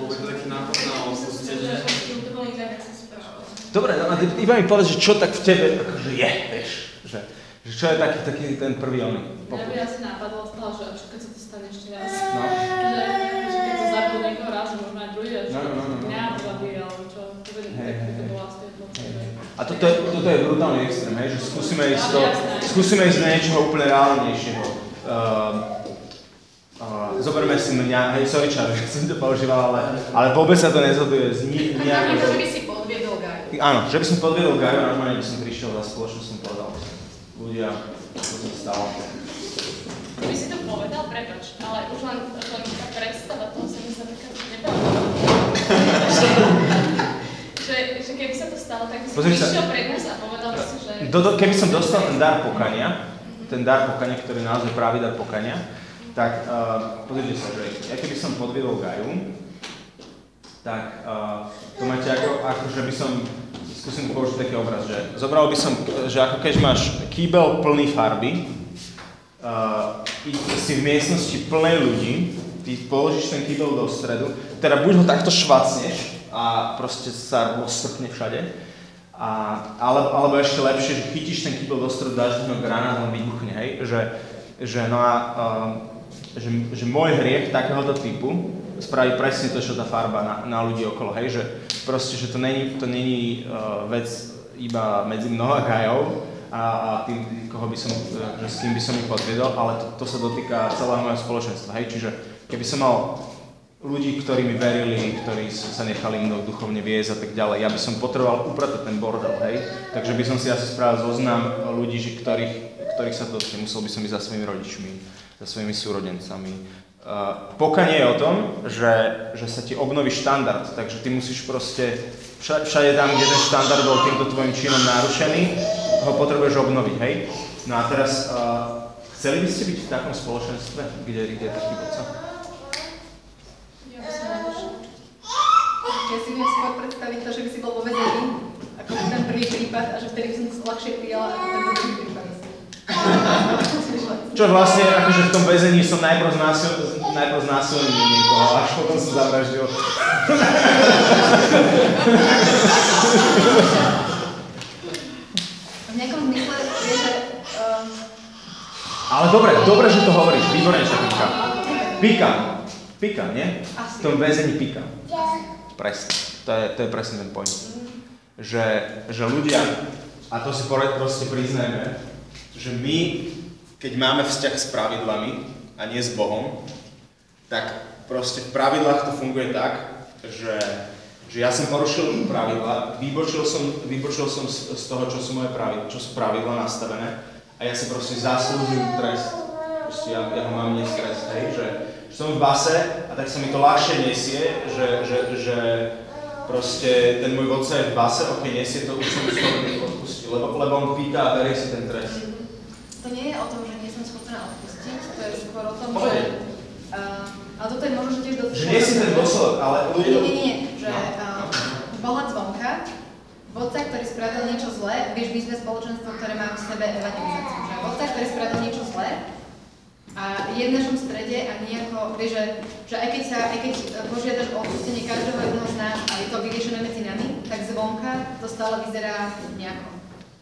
bol by to taký nápad na opustenie. To bol inak asi správa. Dobre, no a ty iba mi povedz, že čo tak v tebe akože je, vieš, že, že čo je taký, taký ten prvý oný. Mňa by asi napadlo z toho, že keď sa to stane ešte raz. No. Že, že keď to zabil niekoho raz, možno aj druhý, čo No, no, no, no. mňa zabije, alebo čo. To Hej, tak, hej, by to bolo asi. A toto je, toto je brutálny extrém, hej, že skúsime ísť Jasné. skúsime ísť do niečoho úplne reálnejšieho. Uh, uh, zoberme si mňa, hej, sorry Charlie, som to používal, ale, ale vôbec sa to nezhoduje s ni, nejakým... by si. Áno, že by som podviedol Gaju, normálne by som prišiel za spoločnosť, som povedal, ľudia, čo sa stalo. By si to povedal, prepač, ale už len, len tá predstava toho sa mi že, že keby sa to stalo, tak by si Pozri sa. prišiel pred nás a povedal by si, že... Do, do, keby som dostal ten dar pokania, ten dar pokania, ktorý je naozaj pravý dar pokania, tak uh, pozrite sa, že ja keby som podviedol Gaju, tak uh, to máte ako, ako, že by som, skúsim použiť taký obraz, že zobral by som, že ako keď máš kýbel plný farby, uh, si v miestnosti plnej ľudí, ty položíš ten kýbel do stredu, teda buď ho takto švacneš a proste sa rozsrkne všade, a, alebo, alebo ešte lepšie, že chytíš ten kýbel do stredu, dáš do granát, on vybuchne, hej, že, že no a, um, že, že môj hriech takéhoto typu, spraviť presne to, čo tá farba na, na ľudí okolo, hej, že proste, že to není, to není uh, vec iba medzi mnou a Kajou a, a tým, koho by som, že s kým by som ich podviedol, ale to, to sa dotýka celého mojho spoločenstva, hej, čiže keby som mal ľudí, ktorí mi verili, ktorí sa nechali mnou duchovne viesť a tak ďalej. Ja by som potreboval upratať ten bordel, hej. Takže by som si asi spravil zoznam ľudí, že ktorých, ktorých sa to musel by som ísť za svojimi rodičmi, za svojimi súrodencami. Uh, pokanie je o tom, že, že sa ti obnoví štandard, takže ty musíš proste, všade, tam, kde ten štandard bol týmto tvojim činom narušený, ho potrebuješ obnoviť, hej. No a teraz, uh, chceli by ste byť v takom spoločenstve, kde, kde je taký vodca? Ja si viem skôr predstaviť to, že by si bol vo ako ten prvý prípad a že vtedy by som to ľahšie prijala ako ten druhý prípad. Čo vlastne, akože v tom väzení som najprv znásil, najprv znásilnil niekoho, až potom som zavraždil. V nejakom zmysle je, že um, Ale dobre, dobre, že to hovoríš, výborne sa píka. Píka, píka, nie? V tom väzení píka. Presne, to je, to je presne ten point. Že, že ľudia, a to si proste priznajme, že my, keď máme vzťah s pravidlami a nie s Bohom, tak proste v pravidlách to funguje tak, že, že ja som porušil pravidla, vybočil som, vybočil som z, z toho, čo sú moje pravidla, čo sú pravidla nastavené a ja si proste zaslúžim trest. Proste ja, ja ho mám dnes trest, hej, že, že som v base a tak sa mi to ľahšie nesie, že, že, že proste ten môj vodca je v base, ok, nesie to, už som schopný odpustiť, lebo, lebo on pýta a berie si ten trest. To nie je o tom, že nie som schopná odpustiť, to je skôr o tom, že... Uh, ale toto je možno, že tiež dosť... Že nie si ten dôsledok, ale Nie, ľudia... nie, nie, nie, že uh, pohľad zvonka, vodca, ktorý spravil niečo zlé, vieš, my sme spoločenstvo, ktoré má v sebe evangelizáciu, že vodca, ktorý spravil niečo zlé, a je v našom strede a nejako, vieš, že, že aj keď sa, aj keď požiadaš o odpustenie každého jedného z nás a je to vyriešené medzi nami, tak zvonka to stále vyzerá nejako.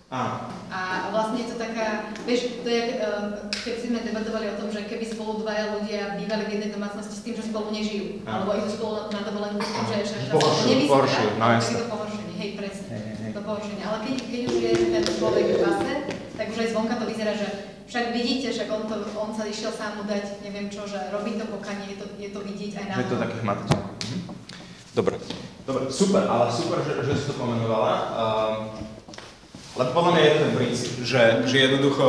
A vlastne je to taká, vieš, to je, uh, keď sme debatovali o tom, že keby spolu dvaja ľudia bývali v jednej domácnosti s tým, že spolu nežijú, Áno. alebo idú spolu na dovolenku že ešte Pohoršujú, pohoršujú, no to pohoršenie, hej, presne, hej, hej, to pohoršenie. Ale keď, keď už je ten človek v base, tak už aj zvonka to vyzerá, že však vidíte, však on, to, on sa išiel sám mu dať, neviem čo, že robí to pokanie, je to, je to vidieť aj na Že je to také hmatateľné. Mhm. Dobre. Dobre, super, ale super, že, že si to pomenovala. Um, lebo podľa mňa je to ten princíp, že, že jednoducho,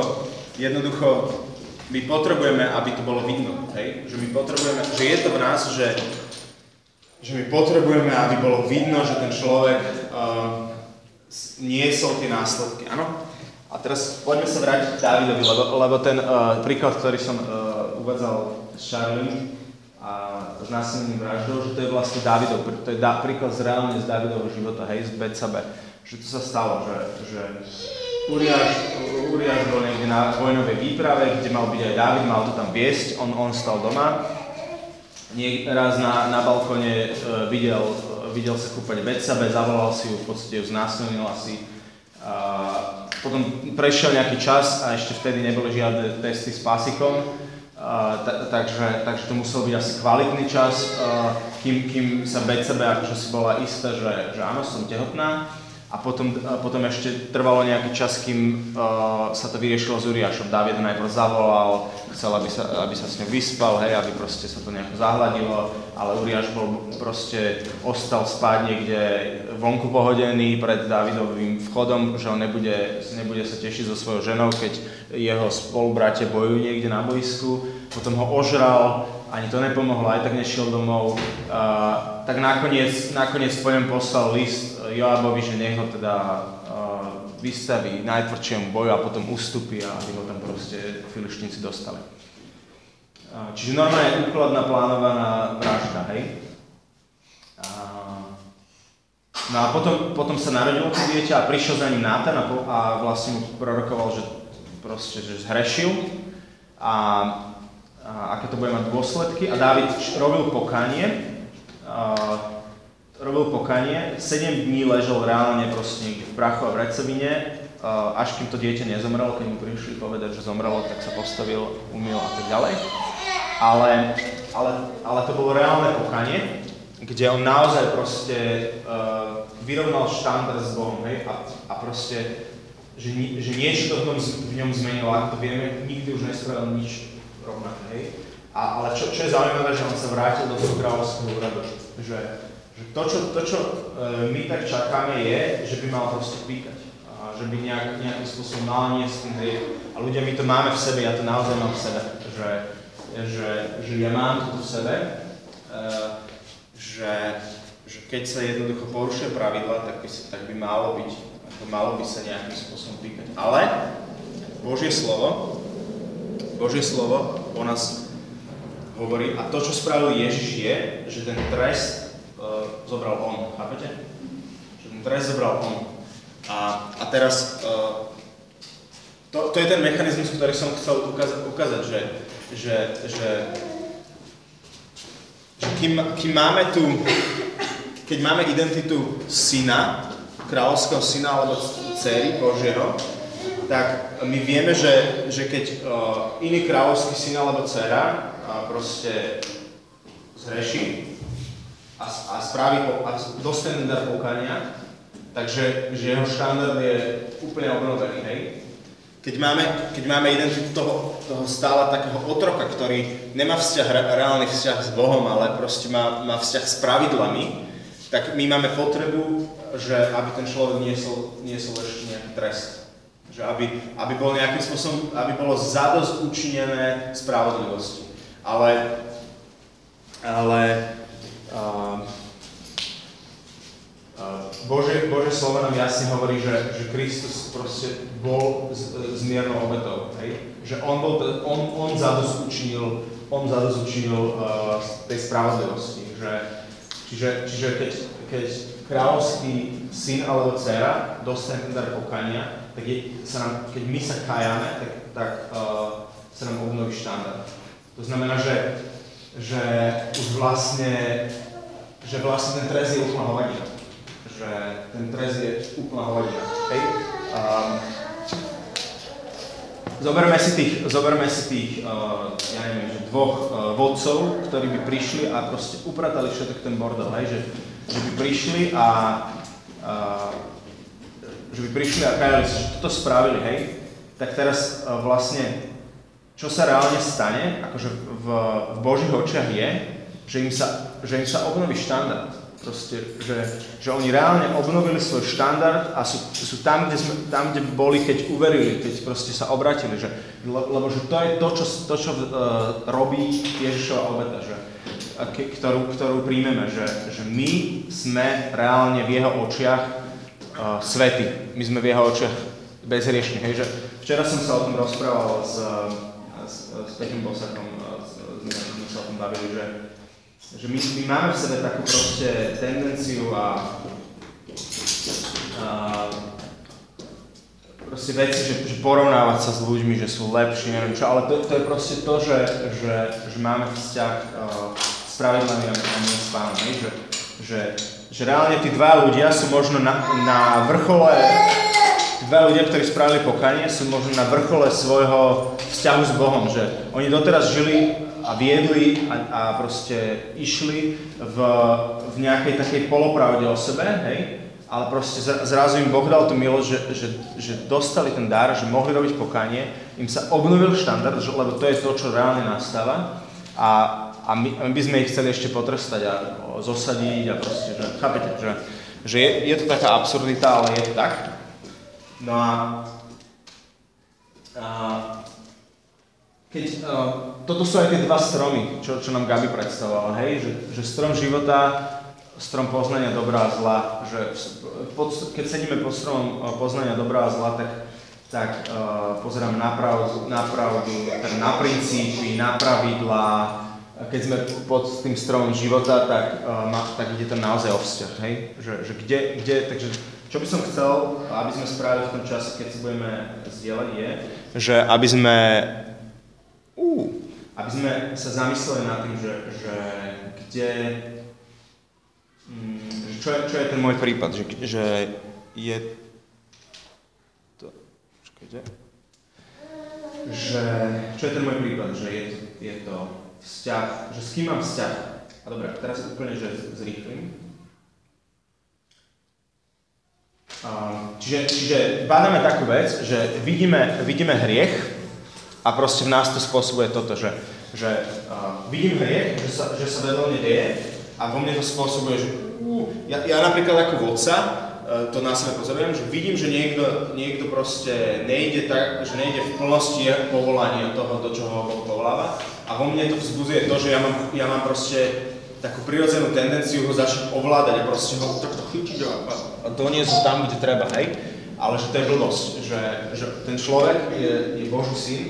jednoducho my potrebujeme, aby to bolo vidno, hej? Že my potrebujeme, že je to v nás, že, že my potrebujeme, aby bolo vidno, že ten človek s- niesol tie následky, áno? A teraz poďme sa vrátiť k Dávidovi, lebo, lebo ten uh, príklad, ktorý som uh, uvádzal s Charlie a s násilným vraždou, že to je vlastne Dávidov, to je dá, príklad z reálne z Dávidovho života, hej, z Betsabe, že to sa stalo, že, že Uriáš, Uriáš bol niekde na vojnovej výprave, kde mal byť aj Dávid, mal to tam viesť, on, on stal doma, Nie, raz na, na balkóne uh, videl, uh, videl sa kúpať Betsabe, zavolal si ju, v podstate ju znásilnil asi. Uh, potom prešiel nejaký čas a ešte vtedy neboli žiadne testy s pásikom, ta, takže, to musel byť asi kvalitný čas, kým, kým sa Betsabe akože si bola istá, že áno, som tehotná. A potom, potom ešte trvalo nejaký čas, kým uh, sa to vyriešilo s Uriášom. Dávid najprv zavolal, chcel, aby sa, aby sa s ňou vyspal, hej, aby proste sa to nejako zahladilo, ale Uriáš bol proste, ostal spať niekde vonku pohodený pred Dávidovým vchodom, že on nebude, nebude sa tešiť so svojou ženou, keď jeho spolubratia bojujú niekde na boisku. Potom ho ožral, ani to nepomohlo, aj tak nešiel domov. Uh, tak nakoniec, nakoniec po ňom poslal list Joabovi, že nech ho teda uh, vystaví najtvrdšiemu boju a potom ustupí a aby ho tam proste filištíci dostali. Uh, čiže normálne úkladná plánovaná vražda, hej? Uh, no a potom, potom sa narodilo to dieťa a prišiel za ním Nátan a, a vlastne mu prorokoval, že proste, že zhrešil a, a aké to bude mať dôsledky. A Dávid robil pokanie, uh, robil pokanie, 7 dní ležel reálne proste niekde v prachu a v recovine, uh, až kým to dieťa nezomrelo, keď mu prišli povedať, že zomrelo, tak sa postavil, umil a tak ďalej. Ale ale, ale to bolo reálne pokanie, kde on naozaj proste uh, vyrovnal štandard s Bohom, hej, a, a proste, že, ni, že niečo to v ňom, v ňom zmenilo, ako to vieme, nikdy už nespravil nič rovnaké, hej. A, ale čo, čo je zaujímavé, že on sa vrátil do toho kráľovského úradu, že to, čo, to, čo uh, my tak čakáme, je, že by mal proste píkať, a že by nejak, nejakým spôsobom mal niesť ten hriech. A ľudia, my to máme v sebe, ja to naozaj mám v sebe, že, že, že ja mám to v sebe, uh, že, že keď sa jednoducho porušuje pravidla, tak by, sa, tak by malo byť, ako malo by sa nejakým spôsobom píkať. Ale Božie slovo, Božie slovo o nás hovorí, a to, čo spravil Ježiš je, že ten trest zobral on, chápete? Že ten trest zobral on. A, a teraz, uh, to, to je ten mechanizmus, ktorý som chcel ukázať, ukázať že, že, že že kým, kým máme tu, keď máme identitu syna, kráľovského syna alebo dcery Božieho, tak my vieme, že, že keď uh, iný kráľovský syn alebo dcera uh, proste zreší a, a spraví po, a dostane dar pokania, takže že jeho štandard je úplne obnovený, hej? Keď máme, keď máme identitu toho, toho stále takého otroka, ktorý nemá vzťah, reálny vzťah s Bohom, ale proste má, má vzťah s pravidlami, tak my máme potrebu, že aby ten človek niesol, niesol ešte nejaký trest. Že aby, aby bol nejakým spôsobom, aby bolo zadosť učinené spravodlivosti. Ale, ale Bože, Bože slovo nám jasne hovorí, že, že Kristus proste bol s, s miernou obetou, hej? Že on, bol, on, on zadosť učinil, on zadosť učinil uh, tej spravodlivosti, že, čiže, čiže keď, keď kráľovský syn alebo dcera dostane ten dar pokania, tak je, sa nám, keď my sa kájame, tak, tak uh, sa nám obnoví štandard. To znamená, že, že už vlastne, že vlastne ten trest je úplná hovadina že ten trest je úplná hovadina. Hej? Um, zoberme si tých, zoberme si tých uh, ja neviem, že dvoch uh, vodcov, ktorí by prišli a proste upratali všetok ten bordel, hej? Že, že by prišli a uh, že by prišli a kajali že toto spravili, hej? Tak teraz uh, vlastne, čo sa reálne stane, akože v, v Božích očiach je, že im sa, že im sa obnoví štandard Proste, že, že oni reálne obnovili svoj štandard a sú, sú tam, kde sme, tam, kde boli, keď uverili, keď proste sa obratili. Že, lebo že to je to, čo, to, čo uh, robí Ježišova obeta, že, ke, ktorú, ktorú príjmeme, že, že my sme reálne v jeho očiach uh, svety. My sme v jeho očiach bezriešní. Hej, že včera som sa o tom rozprával s, Petým Bosakom, sme sa o tom bavili, že že my, my máme v sebe takú proste tendenciu a, a proste veci, že, že porovnávať sa s ľuďmi, že sú lepší, neviem čo, ale to, to je proste to, že, že, že máme vzťah uh, s pravidlami a, nie s pánom, že, že, že reálne tí dva ľudia sú možno na, na vrchole, dva ľudia, ktorí spravili pokanie, sú možno na vrchole svojho vzťahu s Bohom, že oni doteraz žili a viedli a, a proste išli v, v nejakej takej polopravde o sebe, hej, ale proste zrazu im Boh dal tú milosť, že, že, že dostali ten dar, že mohli robiť pokanie, im sa obnovil štandard, že, lebo to je to, čo reálne nastáva. A, a my, my by sme ich chceli ešte potrestať a zosadiť a proste, že, chápete, že, že je, je to taká absurdita, ale je to tak. No a, a keď, uh, toto sú aj tie dva stromy, čo, čo nám Gabi predstavovala, hej, že, že strom života, strom poznania dobrá a zla, že pod, keď sedíme pod stromom uh, poznania dobrá a zla, tak, tak uh, pozerám na pravdu, na pravdu, tak na princípy, na pravidlá, keď sme pod tým stromom života, tak, uh, tak ide to naozaj o vzťah, hej, že, že kde, kde, takže čo by som chcel, aby sme spravili v tom čase, keď si budeme zdieľať, je, že aby sme Uh, aby sme sa zamysleli nad tým, že, že kde, mm, čo, je, čo je ten môj prípad, že, že je to, počkajte, že, čo je ten môj prípad, že je, je to vzťah, že s kým mám vzťah. A dobre, teraz úplne, že zrýchlim. Um, čiže, čiže bádame takú vec, že vidíme, vidíme hriech a proste v nás to spôsobuje toto, že, že uh, vidím hriech, že sa, že sa vedľa mne deje a vo mne to spôsobuje, že uh, ja, ja napríklad ako vodca uh, to na sebe pozorujem, že vidím, že niekto, niekto proste nejde tak, že nejde v plnosti povolania toho, do čoho ho povoláva a vo mne to vzbudzuje to, že ja mám, ja mám proste takú prirodzenú tendenciu ho začať ovládať a proste ho takto chytiť a, a doniesť tam, kde treba, hej? Ale že to je blbosť, že, že ten človek je, je Boží syn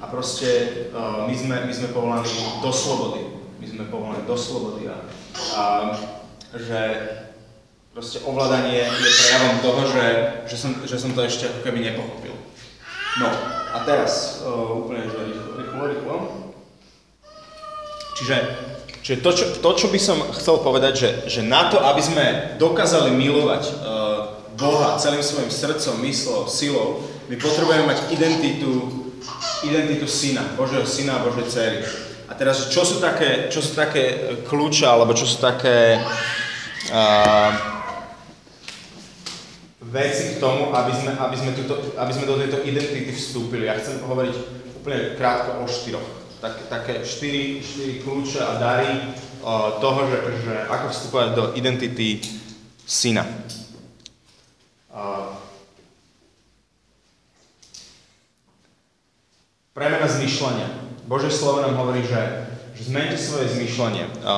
a proste uh, my, sme, my sme povolaní do slobody. My sme povolaní do slobody a, a že proste ovládanie je prejavom toho, že, že, som, že som to ešte ako keby nepochopil. No a teraz uh, úplne, že rýchlo, rýchlo, rýchlo. Čiže Čiže to čo, to, čo by som chcel povedať, že, že na to, aby sme dokázali milovať uh, Boha celým svojim srdcom, myslou, silou, my potrebujeme mať identitu, identitu syna, Božieho syna a Božej cery. A teraz, čo sú také, čo sú také kľúče, alebo čo sú také uh, veci k tomu, aby sme, aby, sme tuto, aby sme do tejto identity vstúpili. Ja chcem hovoriť úplne krátko o štyroch tak, také štyri, štyri kľúče a dary o, toho, že, že ako vstupovať do identity syna. O, premena zmyšľania. Bože slovo nám hovorí, že, že zmente svoje zmyšľanie. O,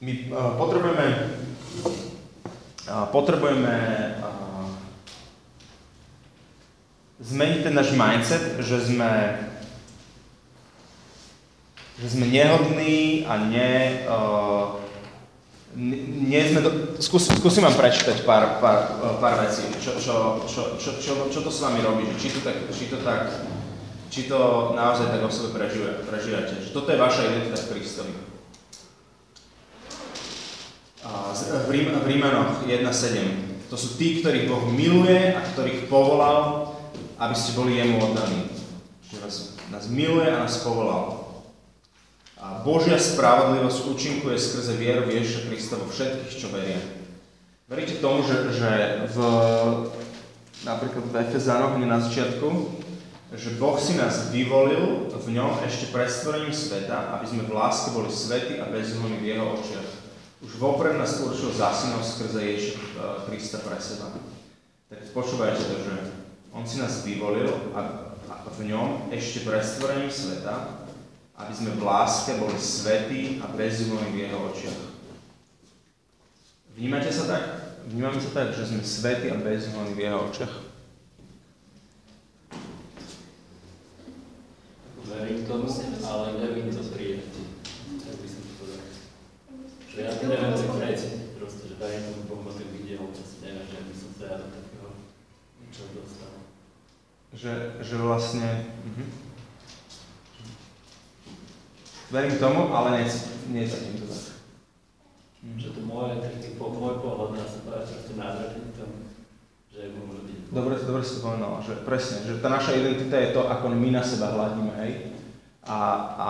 my potrebujeme, potrebujeme zmeniť ten náš mindset, že sme, že sme nehodní a ne, uh, nie sme do, skús, skúsim vám prečítať pár, pár, pár vecí, čo, čo, čo, čo, čo, čo to s vami robí, či to tak, či to tak, či to naozaj tak o sebe prežívate, že toto je vaša identita v Kristovi. V Rímanoch 1.7. To sú tí, ktorých Boh miluje a ktorých povolal aby ste boli jemu oddaní. Že vás, nás miluje a nás povolal. A Božia spravodlivosť účinkuje skrze vieru Ježiša Krista vo všetkých, čo veria. Veríte tomu, že, že v, napríklad v Efezanoch, na začiatku, že Boh si nás vyvolil v ňom ešte pred stvorením sveta, aby sme v láske boli svety a bezúhonní v jeho očiach. Už vopred nás určil za synov skrze Ježiša eh, Krista pre seba. Tak počúvajte to, že on si nás vyvolil a, a v ňom ešte pred stvorením sveta, aby sme v láske boli svetí a bezúhonní v jeho očiach. Vnímate sa tak? Vnímame sa tak, že sme svetí a bezúhonní v jeho očiach? Verím tomu, ale nevím to prijať. Tak by som to povedal. Že ja neviem si prejsť, proste, že verím tomu Bohu, videl, proste neviem, že by som sa ja do takého niečo dostal že, že vlastne... Uh-huh. Verím tomu, ale necítim to tak. Mm. Že to moje, taký po, môj pohľad na seba je proste nádherný tam, že môže byť. Dobre, dobre si to povedal, že presne, že tá naša identita je to, ako my na seba hľadíme, hej? A, a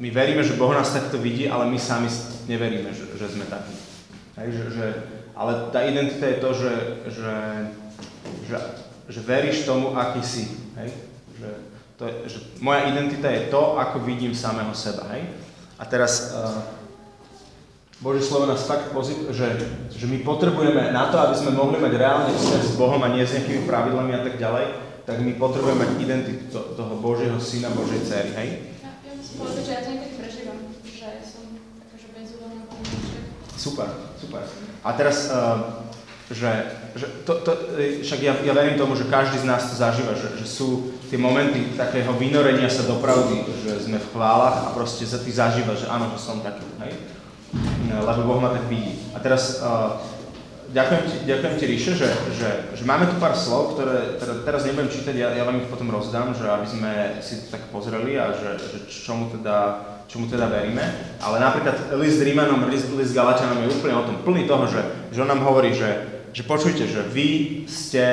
my veríme, že Boh nás takto vidí, ale my sami neveríme, že, že sme takí. Hej, že, že, ale tá identita je to, že, že, že že veríš tomu, aký si. Hej? Že, to je, že moja identita je to, ako vidím samého seba. Hej? A teraz uh, Božie slovo nás fakt pozit, že, že my potrebujeme na to, aby sme mohli mať reálne vzťah s Bohom a nie s nejakými pravidlami a tak ďalej, tak my potrebujeme mať identitu to, toho Božieho syna, Božej dcery. Hej? Ja, ja musím povedať, že ja to niekedy prežívam, že som taká, že bezúhľadná Super, super. A teraz uh, že, že to, to, však ja, ja verím tomu, že každý z nás to zažíva, že, že sú tie momenty takého vynorenia sa do pravdy, že sme v chválach a proste sa ty zažívaš, že áno, že som taký, hej? No, lebo Boh ma tak vidí. A teraz uh, ďakujem ti, ďakujem ti Ríše, že, že, že máme tu pár slov, ktoré teda, teraz nebudem čítať, ja, ja vám ich potom rozdám, že aby sme si to tak pozreli a že, že čomu teda čomu teda veríme. Ale napríklad list Rímanom, list, list Galatianom je úplne o tom plný toho, že, že on nám hovorí, že, že počujte, že vy ste,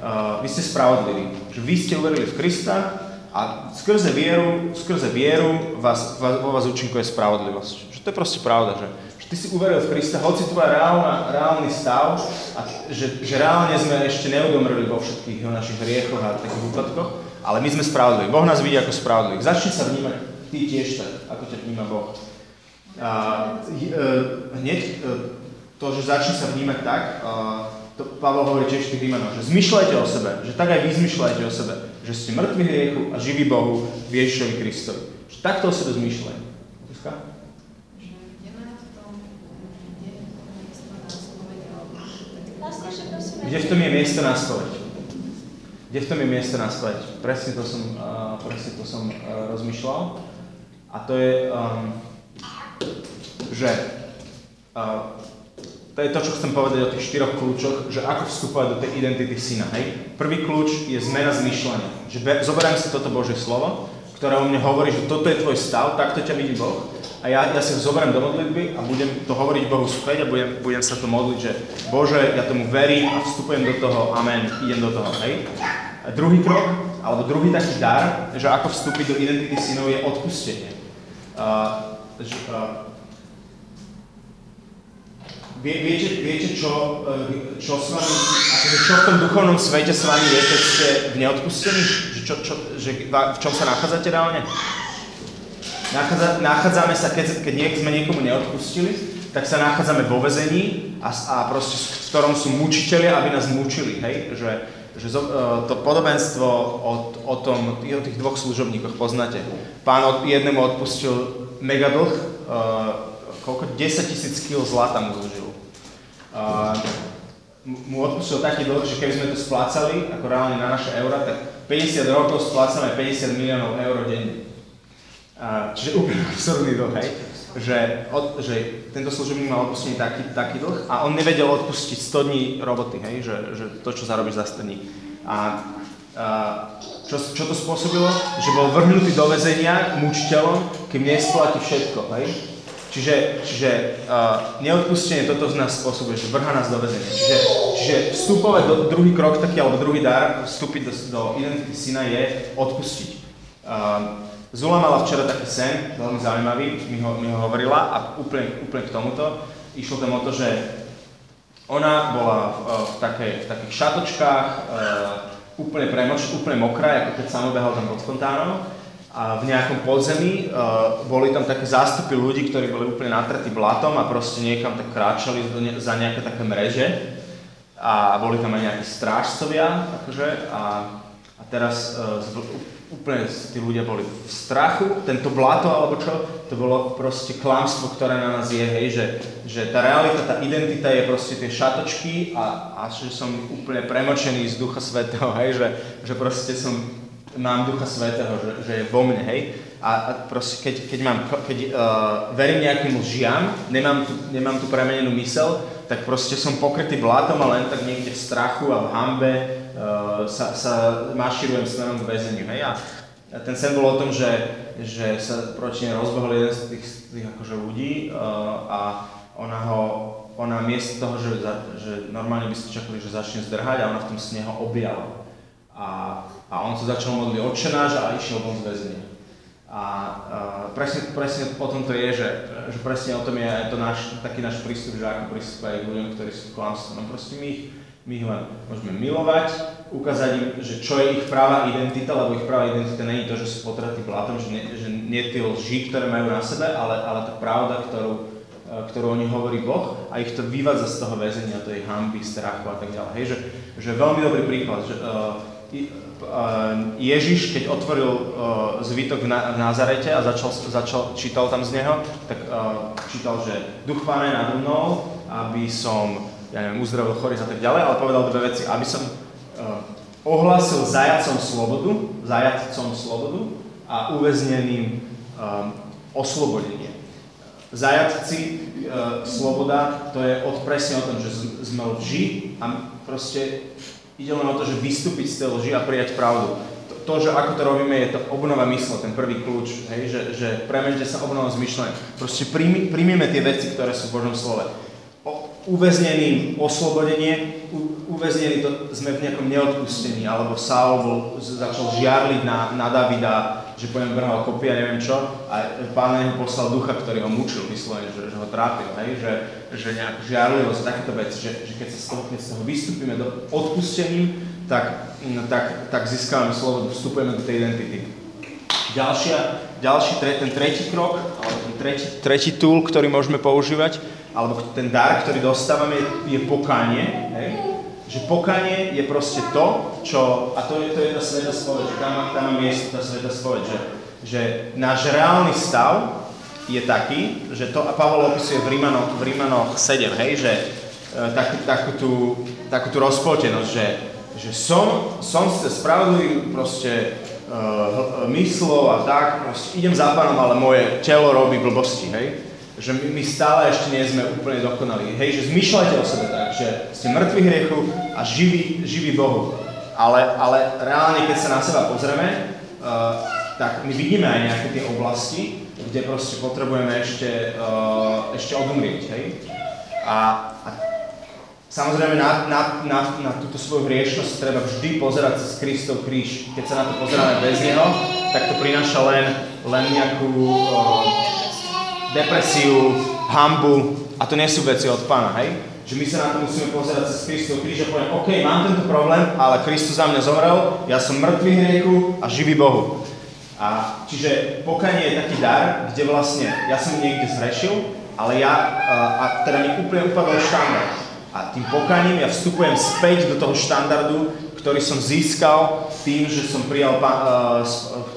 uh, vy ste spravodliví, že vy ste uverili v Krista a skrze vieru, skrze vieru vás, vás, vo vás účinkuje spravodlivosť. Že to je proste pravda, že, že ty si uveril v Krista, hoci tvoja reálna, reálny stav a že, že reálne sme ešte neudomreli vo všetkých našich hriechoch a takých úpadkoch, ale my sme spravodliví. Boh nás vidí ako spravodlivých. Začni sa vnímať ty tiež tak, ako ťa vníma Boh. A, e, hneď e, to, že začni sa vnímať tak, to Pavel hovorí tiež tých Rímanov, že zmyšľajte o sebe, že tak aj vy zmyšľajte o sebe, že ste mŕtvi hriechu a živí Bohu v Ježišovi Kristovi. Že takto o sebe zmyšľaj. Zuzka? Kde v tom je miesto na spoveď? Kde v tom je miesto na spoveď? Presne to som, uh, presne to som uh, rozmýšľal. A to je, um, že uh, to je to, čo chcem povedať o tých štyroch kľúčoch, že ako vstupovať do tej identity syna. Hej? Prvý kľúč je zmena zmýšľania. Že be, zoberiem si toto Božie slovo, ktoré o mne hovorí, že toto je tvoj stav, takto ťa vidí Boh. A ja, ja si ho zoberiem do modlitby a budem to hovoriť Bohu späť a budem, budem sa to modliť, že Bože, ja tomu verím a vstupujem do toho, amen, idem do toho, hej. A druhý krok, alebo druhý taký dar, že ako vstúpiť do identity synov je odpustenie. Uh, že, uh, Vie, viete, viete čo, e, čo s vami, akože čo v tom duchovnom svete s vami je, keď ste v neodpustení? Že, čo, čo, že v čom sa nachádzate reálne? Nachádza, nachádzame sa, keď, keď niek, sme niekomu neodpustili, tak sa nachádzame vo vezení a, a proste v ktorom sú mučiteľia, aby nás mučili, hej? Že, že e, to podobenstvo o, o, tom, o tých dvoch služobníkoch poznáte. Pán od, jednému odpustil megadlh, uh, koľko? 10 tisíc kg zlata mu zložil uh, mu odpustil taký dlh, že keby sme to splácali, ako reálne na naše eurá, tak 50 rokov splácame 50 miliónov eur denne. Uh, čiže úplne absurdný dlh, hej? Že, od, že tento služobník mal odpustený taký, taký dlh a on nevedel odpustiť 100 dní roboty, hej? Že, že to, čo zarobíš za 100 dní. A Uh, čo, čo to spôsobilo? Že bol vrhnutý do väzenia mučiteľom, kým nesplatí všetko, hej? Čiže, čiže uh, neodpustenie toto z nás spôsobuje, že vrha nás do väzenia. Čiže, čiže vstupovať do druhý krok taký, alebo druhý dar, vstúpiť do, do identity syna je odpustiť. Uh, Zula mala včera taký sen, veľmi zaujímavý, mi ho, mi ho hovorila a úplne, úplne k tomuto. Išlo tam o to, že ona bola v, v, takej, v takých šatočkách, uh, úplne premoč, úplne mokrá, ako keď samobehal tam pod fontánom a v nejakom podzemí uh, boli tam také zástupy ľudí, ktorí boli úplne natretí blatom a proste niekam tak kráčali za nejaké také mreže. A boli tam aj nejakí strážcovia akože, a, a teraz uh, úplne tí ľudia boli v strachu, tento blato alebo čo, to bolo proste klamstvo, ktoré na nás je, hej, že, že tá realita, tá identita je proste tie šatočky a, a že som úplne premočený z Ducha Svetého, hej, že, že proste som mám Ducha Svetého, že, že je vo mne, hej. A, a proste, keď, keď, mám, keď uh, verím nejakým lžiam, nemám tu, nemám tu premenenú mysel, tak proste som pokrytý blátom a len tak niekde v strachu a v hambe uh, sa, sa maširujem smerom k väzeniu, hej. A, a ten sen bol o tom, že, že sa proti rozbehol jeden z tých, tých akože ľudí uh, a ona ho, ona miesto toho, že, že normálne by ste čakali, že začne zdrhať a ona v tom sne ho objala. A a on sa začal modliť odčenáš a išiel von z väzenia. A, a presne, presne potom to je, že, že presne o tom je to náš, taký náš prístup, že ako pristúpať k ľuďom, ktorí sú klamstvom. No proste my ich, my ich len môžeme milovať, ukázať im, že čo je ich práva identita, lebo ich práva identita není to, že sú potratí blatom, že nie, že nie tie lži, ktoré majú na sebe, ale, ale tá pravda, ktorú, e, ktorú o hovorí Boh a ich to vyvádza z toho väzenia, tej hamby, strachu a tak ďalej. Hej, že, že veľmi dobrý príklad, že uh, Ježiš, keď otvoril zvytok v Nazarete a začal, začal, čítal tam z neho, tak čítal, že duch pána je nado mnou, aby som, ja neviem, uzdravil chorých a tak ďalej, ale povedal dve veci, aby som ohlasil zajacom slobodu, zajacom slobodu a uväzneným oslobodenie. Zajatci, sloboda, to je od presne o tom, že sme lži a proste Ide len o to, že vystúpiť z tej lži a prijať pravdu. To, to, že ako to robíme, je to obnova mysle, ten prvý kľúč, hej, že, že premente sa obnova zmyšľania. Proste príjmi, príjmime tie veci, ktoré sú v Božom slove. O, uväzneným oslobodenie, u, uväznení to sme v nejakom neodpustení, alebo Saul bol, začal žiarliť na, na Davida, že po ňom vrhal kopy a neviem čo, a pán na neho poslal ducha, ktorý ho mučil, vyslovene, že, že ho trápil, hej, že, že nejakú žiarlivosť, takéto veci, že, že keď sa z toho, keď z toho vystúpime do odpustením, tak, no, tak, tak získavame slobodu, vstupujeme do tej identity. Ďalšia, ďalší, ten tretí krok, alebo ten tretí, tretí tool, ktorý môžeme používať, alebo ten dar, ktorý dostávame, je, je pokánie, hej, že pokanie je proste to, čo, a to je, to je tá sveta spoveď, že tam, tam má miesto tá sveta spoveď, že, že náš reálny stav je taký, že to, a Pavol opisuje v Rímanoch, v Rímanoch 7, hej, že e, takú, takú, tú, takú tú rozpoltenosť, že, že som, som sa spravodlivý proste uh, myslou a tak, proste idem za pánom, ale moje telo robí blbosti, hej že my, my stále ešte nie sme úplne dokonali. Hej, že zmyšľajte o sebe tak, že ste mŕtvi hriechu a živí, živí Bohu. Ale, ale reálne, keď sa na seba pozrieme, uh, tak my vidíme aj nejaké tie oblasti, kde proste potrebujeme ešte, uh, ešte odumrieť, hej. A, a samozrejme na, na, na, na túto svoju hriešnosť treba vždy pozerať cez Kristov kríž. Keď sa na to pozeráme bez Neho, tak to prináša len, len nejakú uh, depresiu, hambu a to nie sú veci od pána, hej? Že my sa na to musíme pozerať cez Kristov kríž a poviem, OK, mám tento problém, ale Kristus za mňa zomrel, ja som mŕtvý hriechu a živý Bohu. A čiže pokanie je taký dar, kde vlastne ja som niekde zrešil, ale ja, a, teda mi úplne upadol štandard. A tým pokaním ja vstupujem späť do toho štandardu, ktorý som získal tým, že som prijal uh,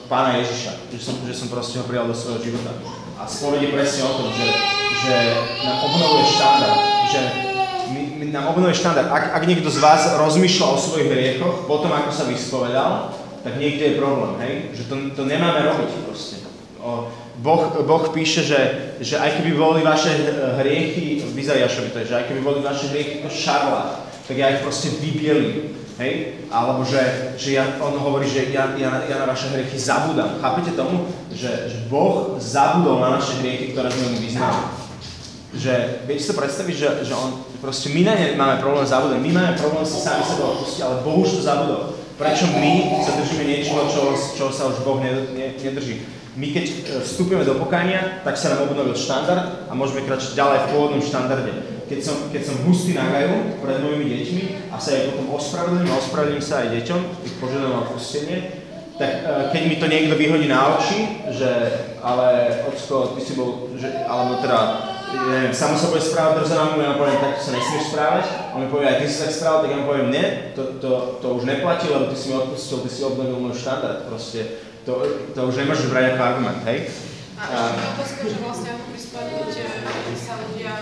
pána Ježiša. Že som, že som proste ho prijal do svojho života. A spoveď je presne o tom, že, že nám obnovuje štandard. Že my, my, nám obnovuje štandard. Ak, ak niekto z vás rozmýšľa o svojich hriechoch, potom ako sa vyspovedal, tak niekde je problém, hej? Že to, to nemáme robiť proste. O, boh, boh píše, že, že aj keby boli vaše hriechy, v Izaiašovi to je, že aj keby boli vaše hriechy to šarla, tak ja ich proste vybielím. Hej? Alebo že, že ja, on hovorí, že ja, ja, ja na vaše hriechy zabudám. Chápete tomu? Že, že Boh zabudol na naše hriechy, ktoré sme mu vyznali. Že, viete si to predstaviť, že, že on, proste my na ne máme problém zabudať, my máme problém si sami seba odpustiť, ale Boh už to zabudol. Prečo my sa držíme niečoho, čo, čo sa už Boh nedrží? My keď e, vstúpime do pokania, tak sa nám obnovil štandard a môžeme kračať ďalej v pôvodnom štandarde. Keď som, keď som hustý na gaju pred mojimi deťmi a sa aj potom ospravedlím a ospravedlím sa aj deťom, ich požiadam o odpustenie, tak e, keď mi to niekto vyhodí na oči, že ale ocko, ty si bol, že, alebo teda, neviem, samo sa bude správať drzo na mňa, ja poviem, tak sa nesmieš správať, on mi povie, aj ty si tak správal, tak ja mu poviem, nie, to, to, to už neplatí, lebo ty si mi odpustil, ty si obnovil môj štandard, proste, to, to už nemôžeš brať ako argument, hej? A ešte mám otázku, že vlastne ako pri spomente sa ľudia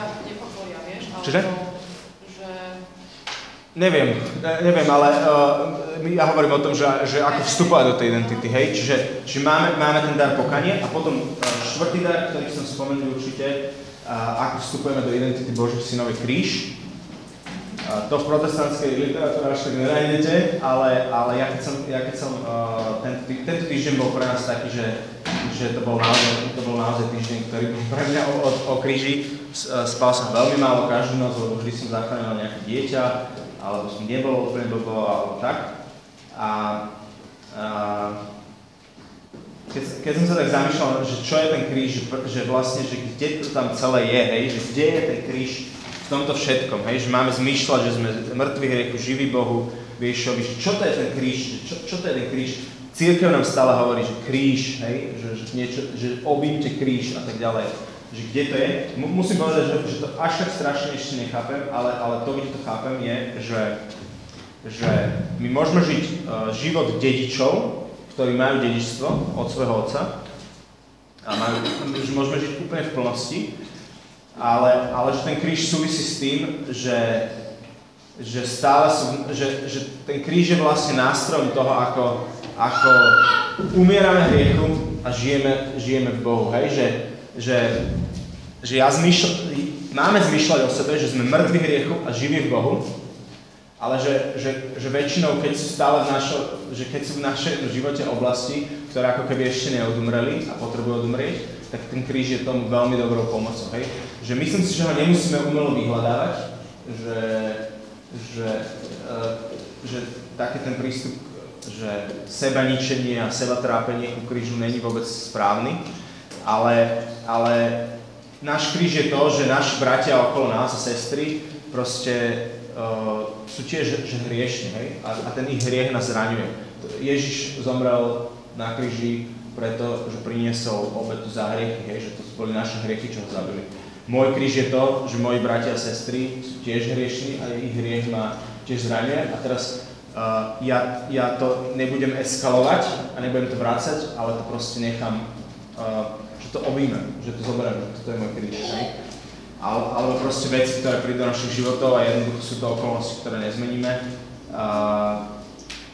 Čiže? Že... Neviem, ne, neviem, ale uh, ja hovorím o tom, že, že ako vstupovať do tej identity, hej? Čiže, čiže máme, máme ten dar pokanie a potom uh, štvrtý dar, ktorý som spomenul určite, uh, ako vstupujeme do identity Božích synov je kríž. Uh, to v protestantskej literatúre až tak nenájdete, ale, ale ja keď som, ja keď som uh, tento, tý, tento týždeň bol pre nás taký, že, že to bol naozaj, to bol naozaj týždeň, ktorý bol pre mňa o, o, o kríži. Uh, Spal som veľmi málo každú noc, lebo vždy som zachránil nejaké dieťa, alebo som nebol úplne blbo, alebo tak. A, a keď, keď som sa tak zamýšľal, že čo je ten kríž, že, vlastne, že kde to tam celé je, hej, že kde je ten kríž v tomto všetkom, hej, že máme zmýšľať, že sme mŕtvi hriechu, živí Bohu, Viešovi, že čo to je ten kríž, čo, čo to je ten kríž. Církev nám stále hovorí, že kríž, hej, že, že, niečo, že objímte kríž a tak ďalej. Že kde to je? Mu- Musím povedať, že, že to až tak strašne ešte nechápem, ale, ale to, kde to chápem, je, že, že my môžeme žiť uh, život dedičov, ktorí majú dedičstvo od svojho otca a majú, že môžeme žiť úplne v plnosti, ale, ale že ten kríž súvisí s tým, že, že stále sú, že, že ten kríž je vlastne nástrojom toho, ako, ako umierame hriechu a žijeme, žijeme v Bohu, hej, že, že, že ja zmyšľ, máme zmyšľať o sebe, že sme mŕtvi hriechu a živí v Bohu, ale že, že, že väčšinou, keď sú stále v našo, že keď sú v našej živote oblasti, ktoré ako keby ešte neodumreli a potrebujú odumrieť, tak ten kríž je tomu veľmi dobrou pomocou, hej? Že myslím si, že ho nemusíme umelo vyhľadávať, že, že, eh, že taký ten prístup, že seba ničenie a seba trápenie ku krížu není vôbec správny, ale, ale náš kríž je to, že naši bratia okolo nás a sestry proste uh, sú tiež že hriešni, hej? A, a ten ich hriech nás zraňuje. Ježiš zomrel na kríži preto, že priniesol obetu za hriechy, hej? že to boli naše hriechy, čo ho zabili. Môj kríž je to, že moji bratia a sestry sú tiež hriešni a ich hriech ma tiež zraňuje. A teraz uh, ja, ja to nebudem eskalovať a nebudem to vrácať, ale to proste nechám, uh, to objímem, že to zoberiem, toto je môj. Hej? Ale, alebo proste veci, ktoré prídu do našich životov a jednoducho sú to okolnosti, ktoré nezmeníme. Uh,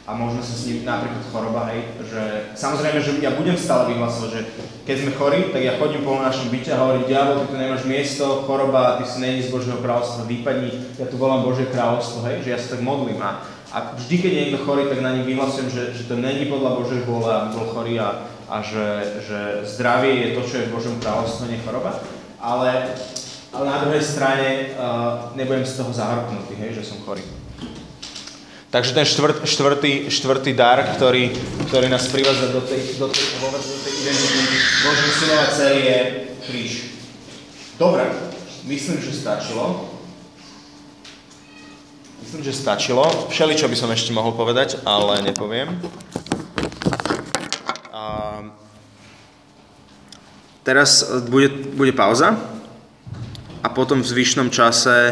a možno sa s ním napríklad choroba, hej, že samozrejme, že ja budem stále vyhlasovať, že keď sme chorí, tak ja chodím po našom byte a hovorím, diabol, ty tu nemáš miesto, choroba, ty si není z Božieho kráľovstva, vypadni, ja tu volám Božie kráľovstvo, hej, že ja sa tak modlím a, a vždy, keď je niekto chorý, tak na ním vyhlasujem, že, že to není podľa Božej vôle, aby bol chorý a, a že, že zdravie je to, čo je v Božom kráľovstve, nie choroba, ale, ale na druhej strane uh, nebudem z toho zahrknutý, hej, že som chorý. Takže ten štvrt, štvrtý, štvrtý dar, ktorý, ktorý nás privádza do tej, do tej, do tej identity Božích synov a dcery je kríž. Dobre, myslím, že stačilo. Myslím, že stačilo. Všeli, čo by som ešte mohol povedať, ale nepoviem. Teraz bude, bude pauza a potom v zvyšnom čase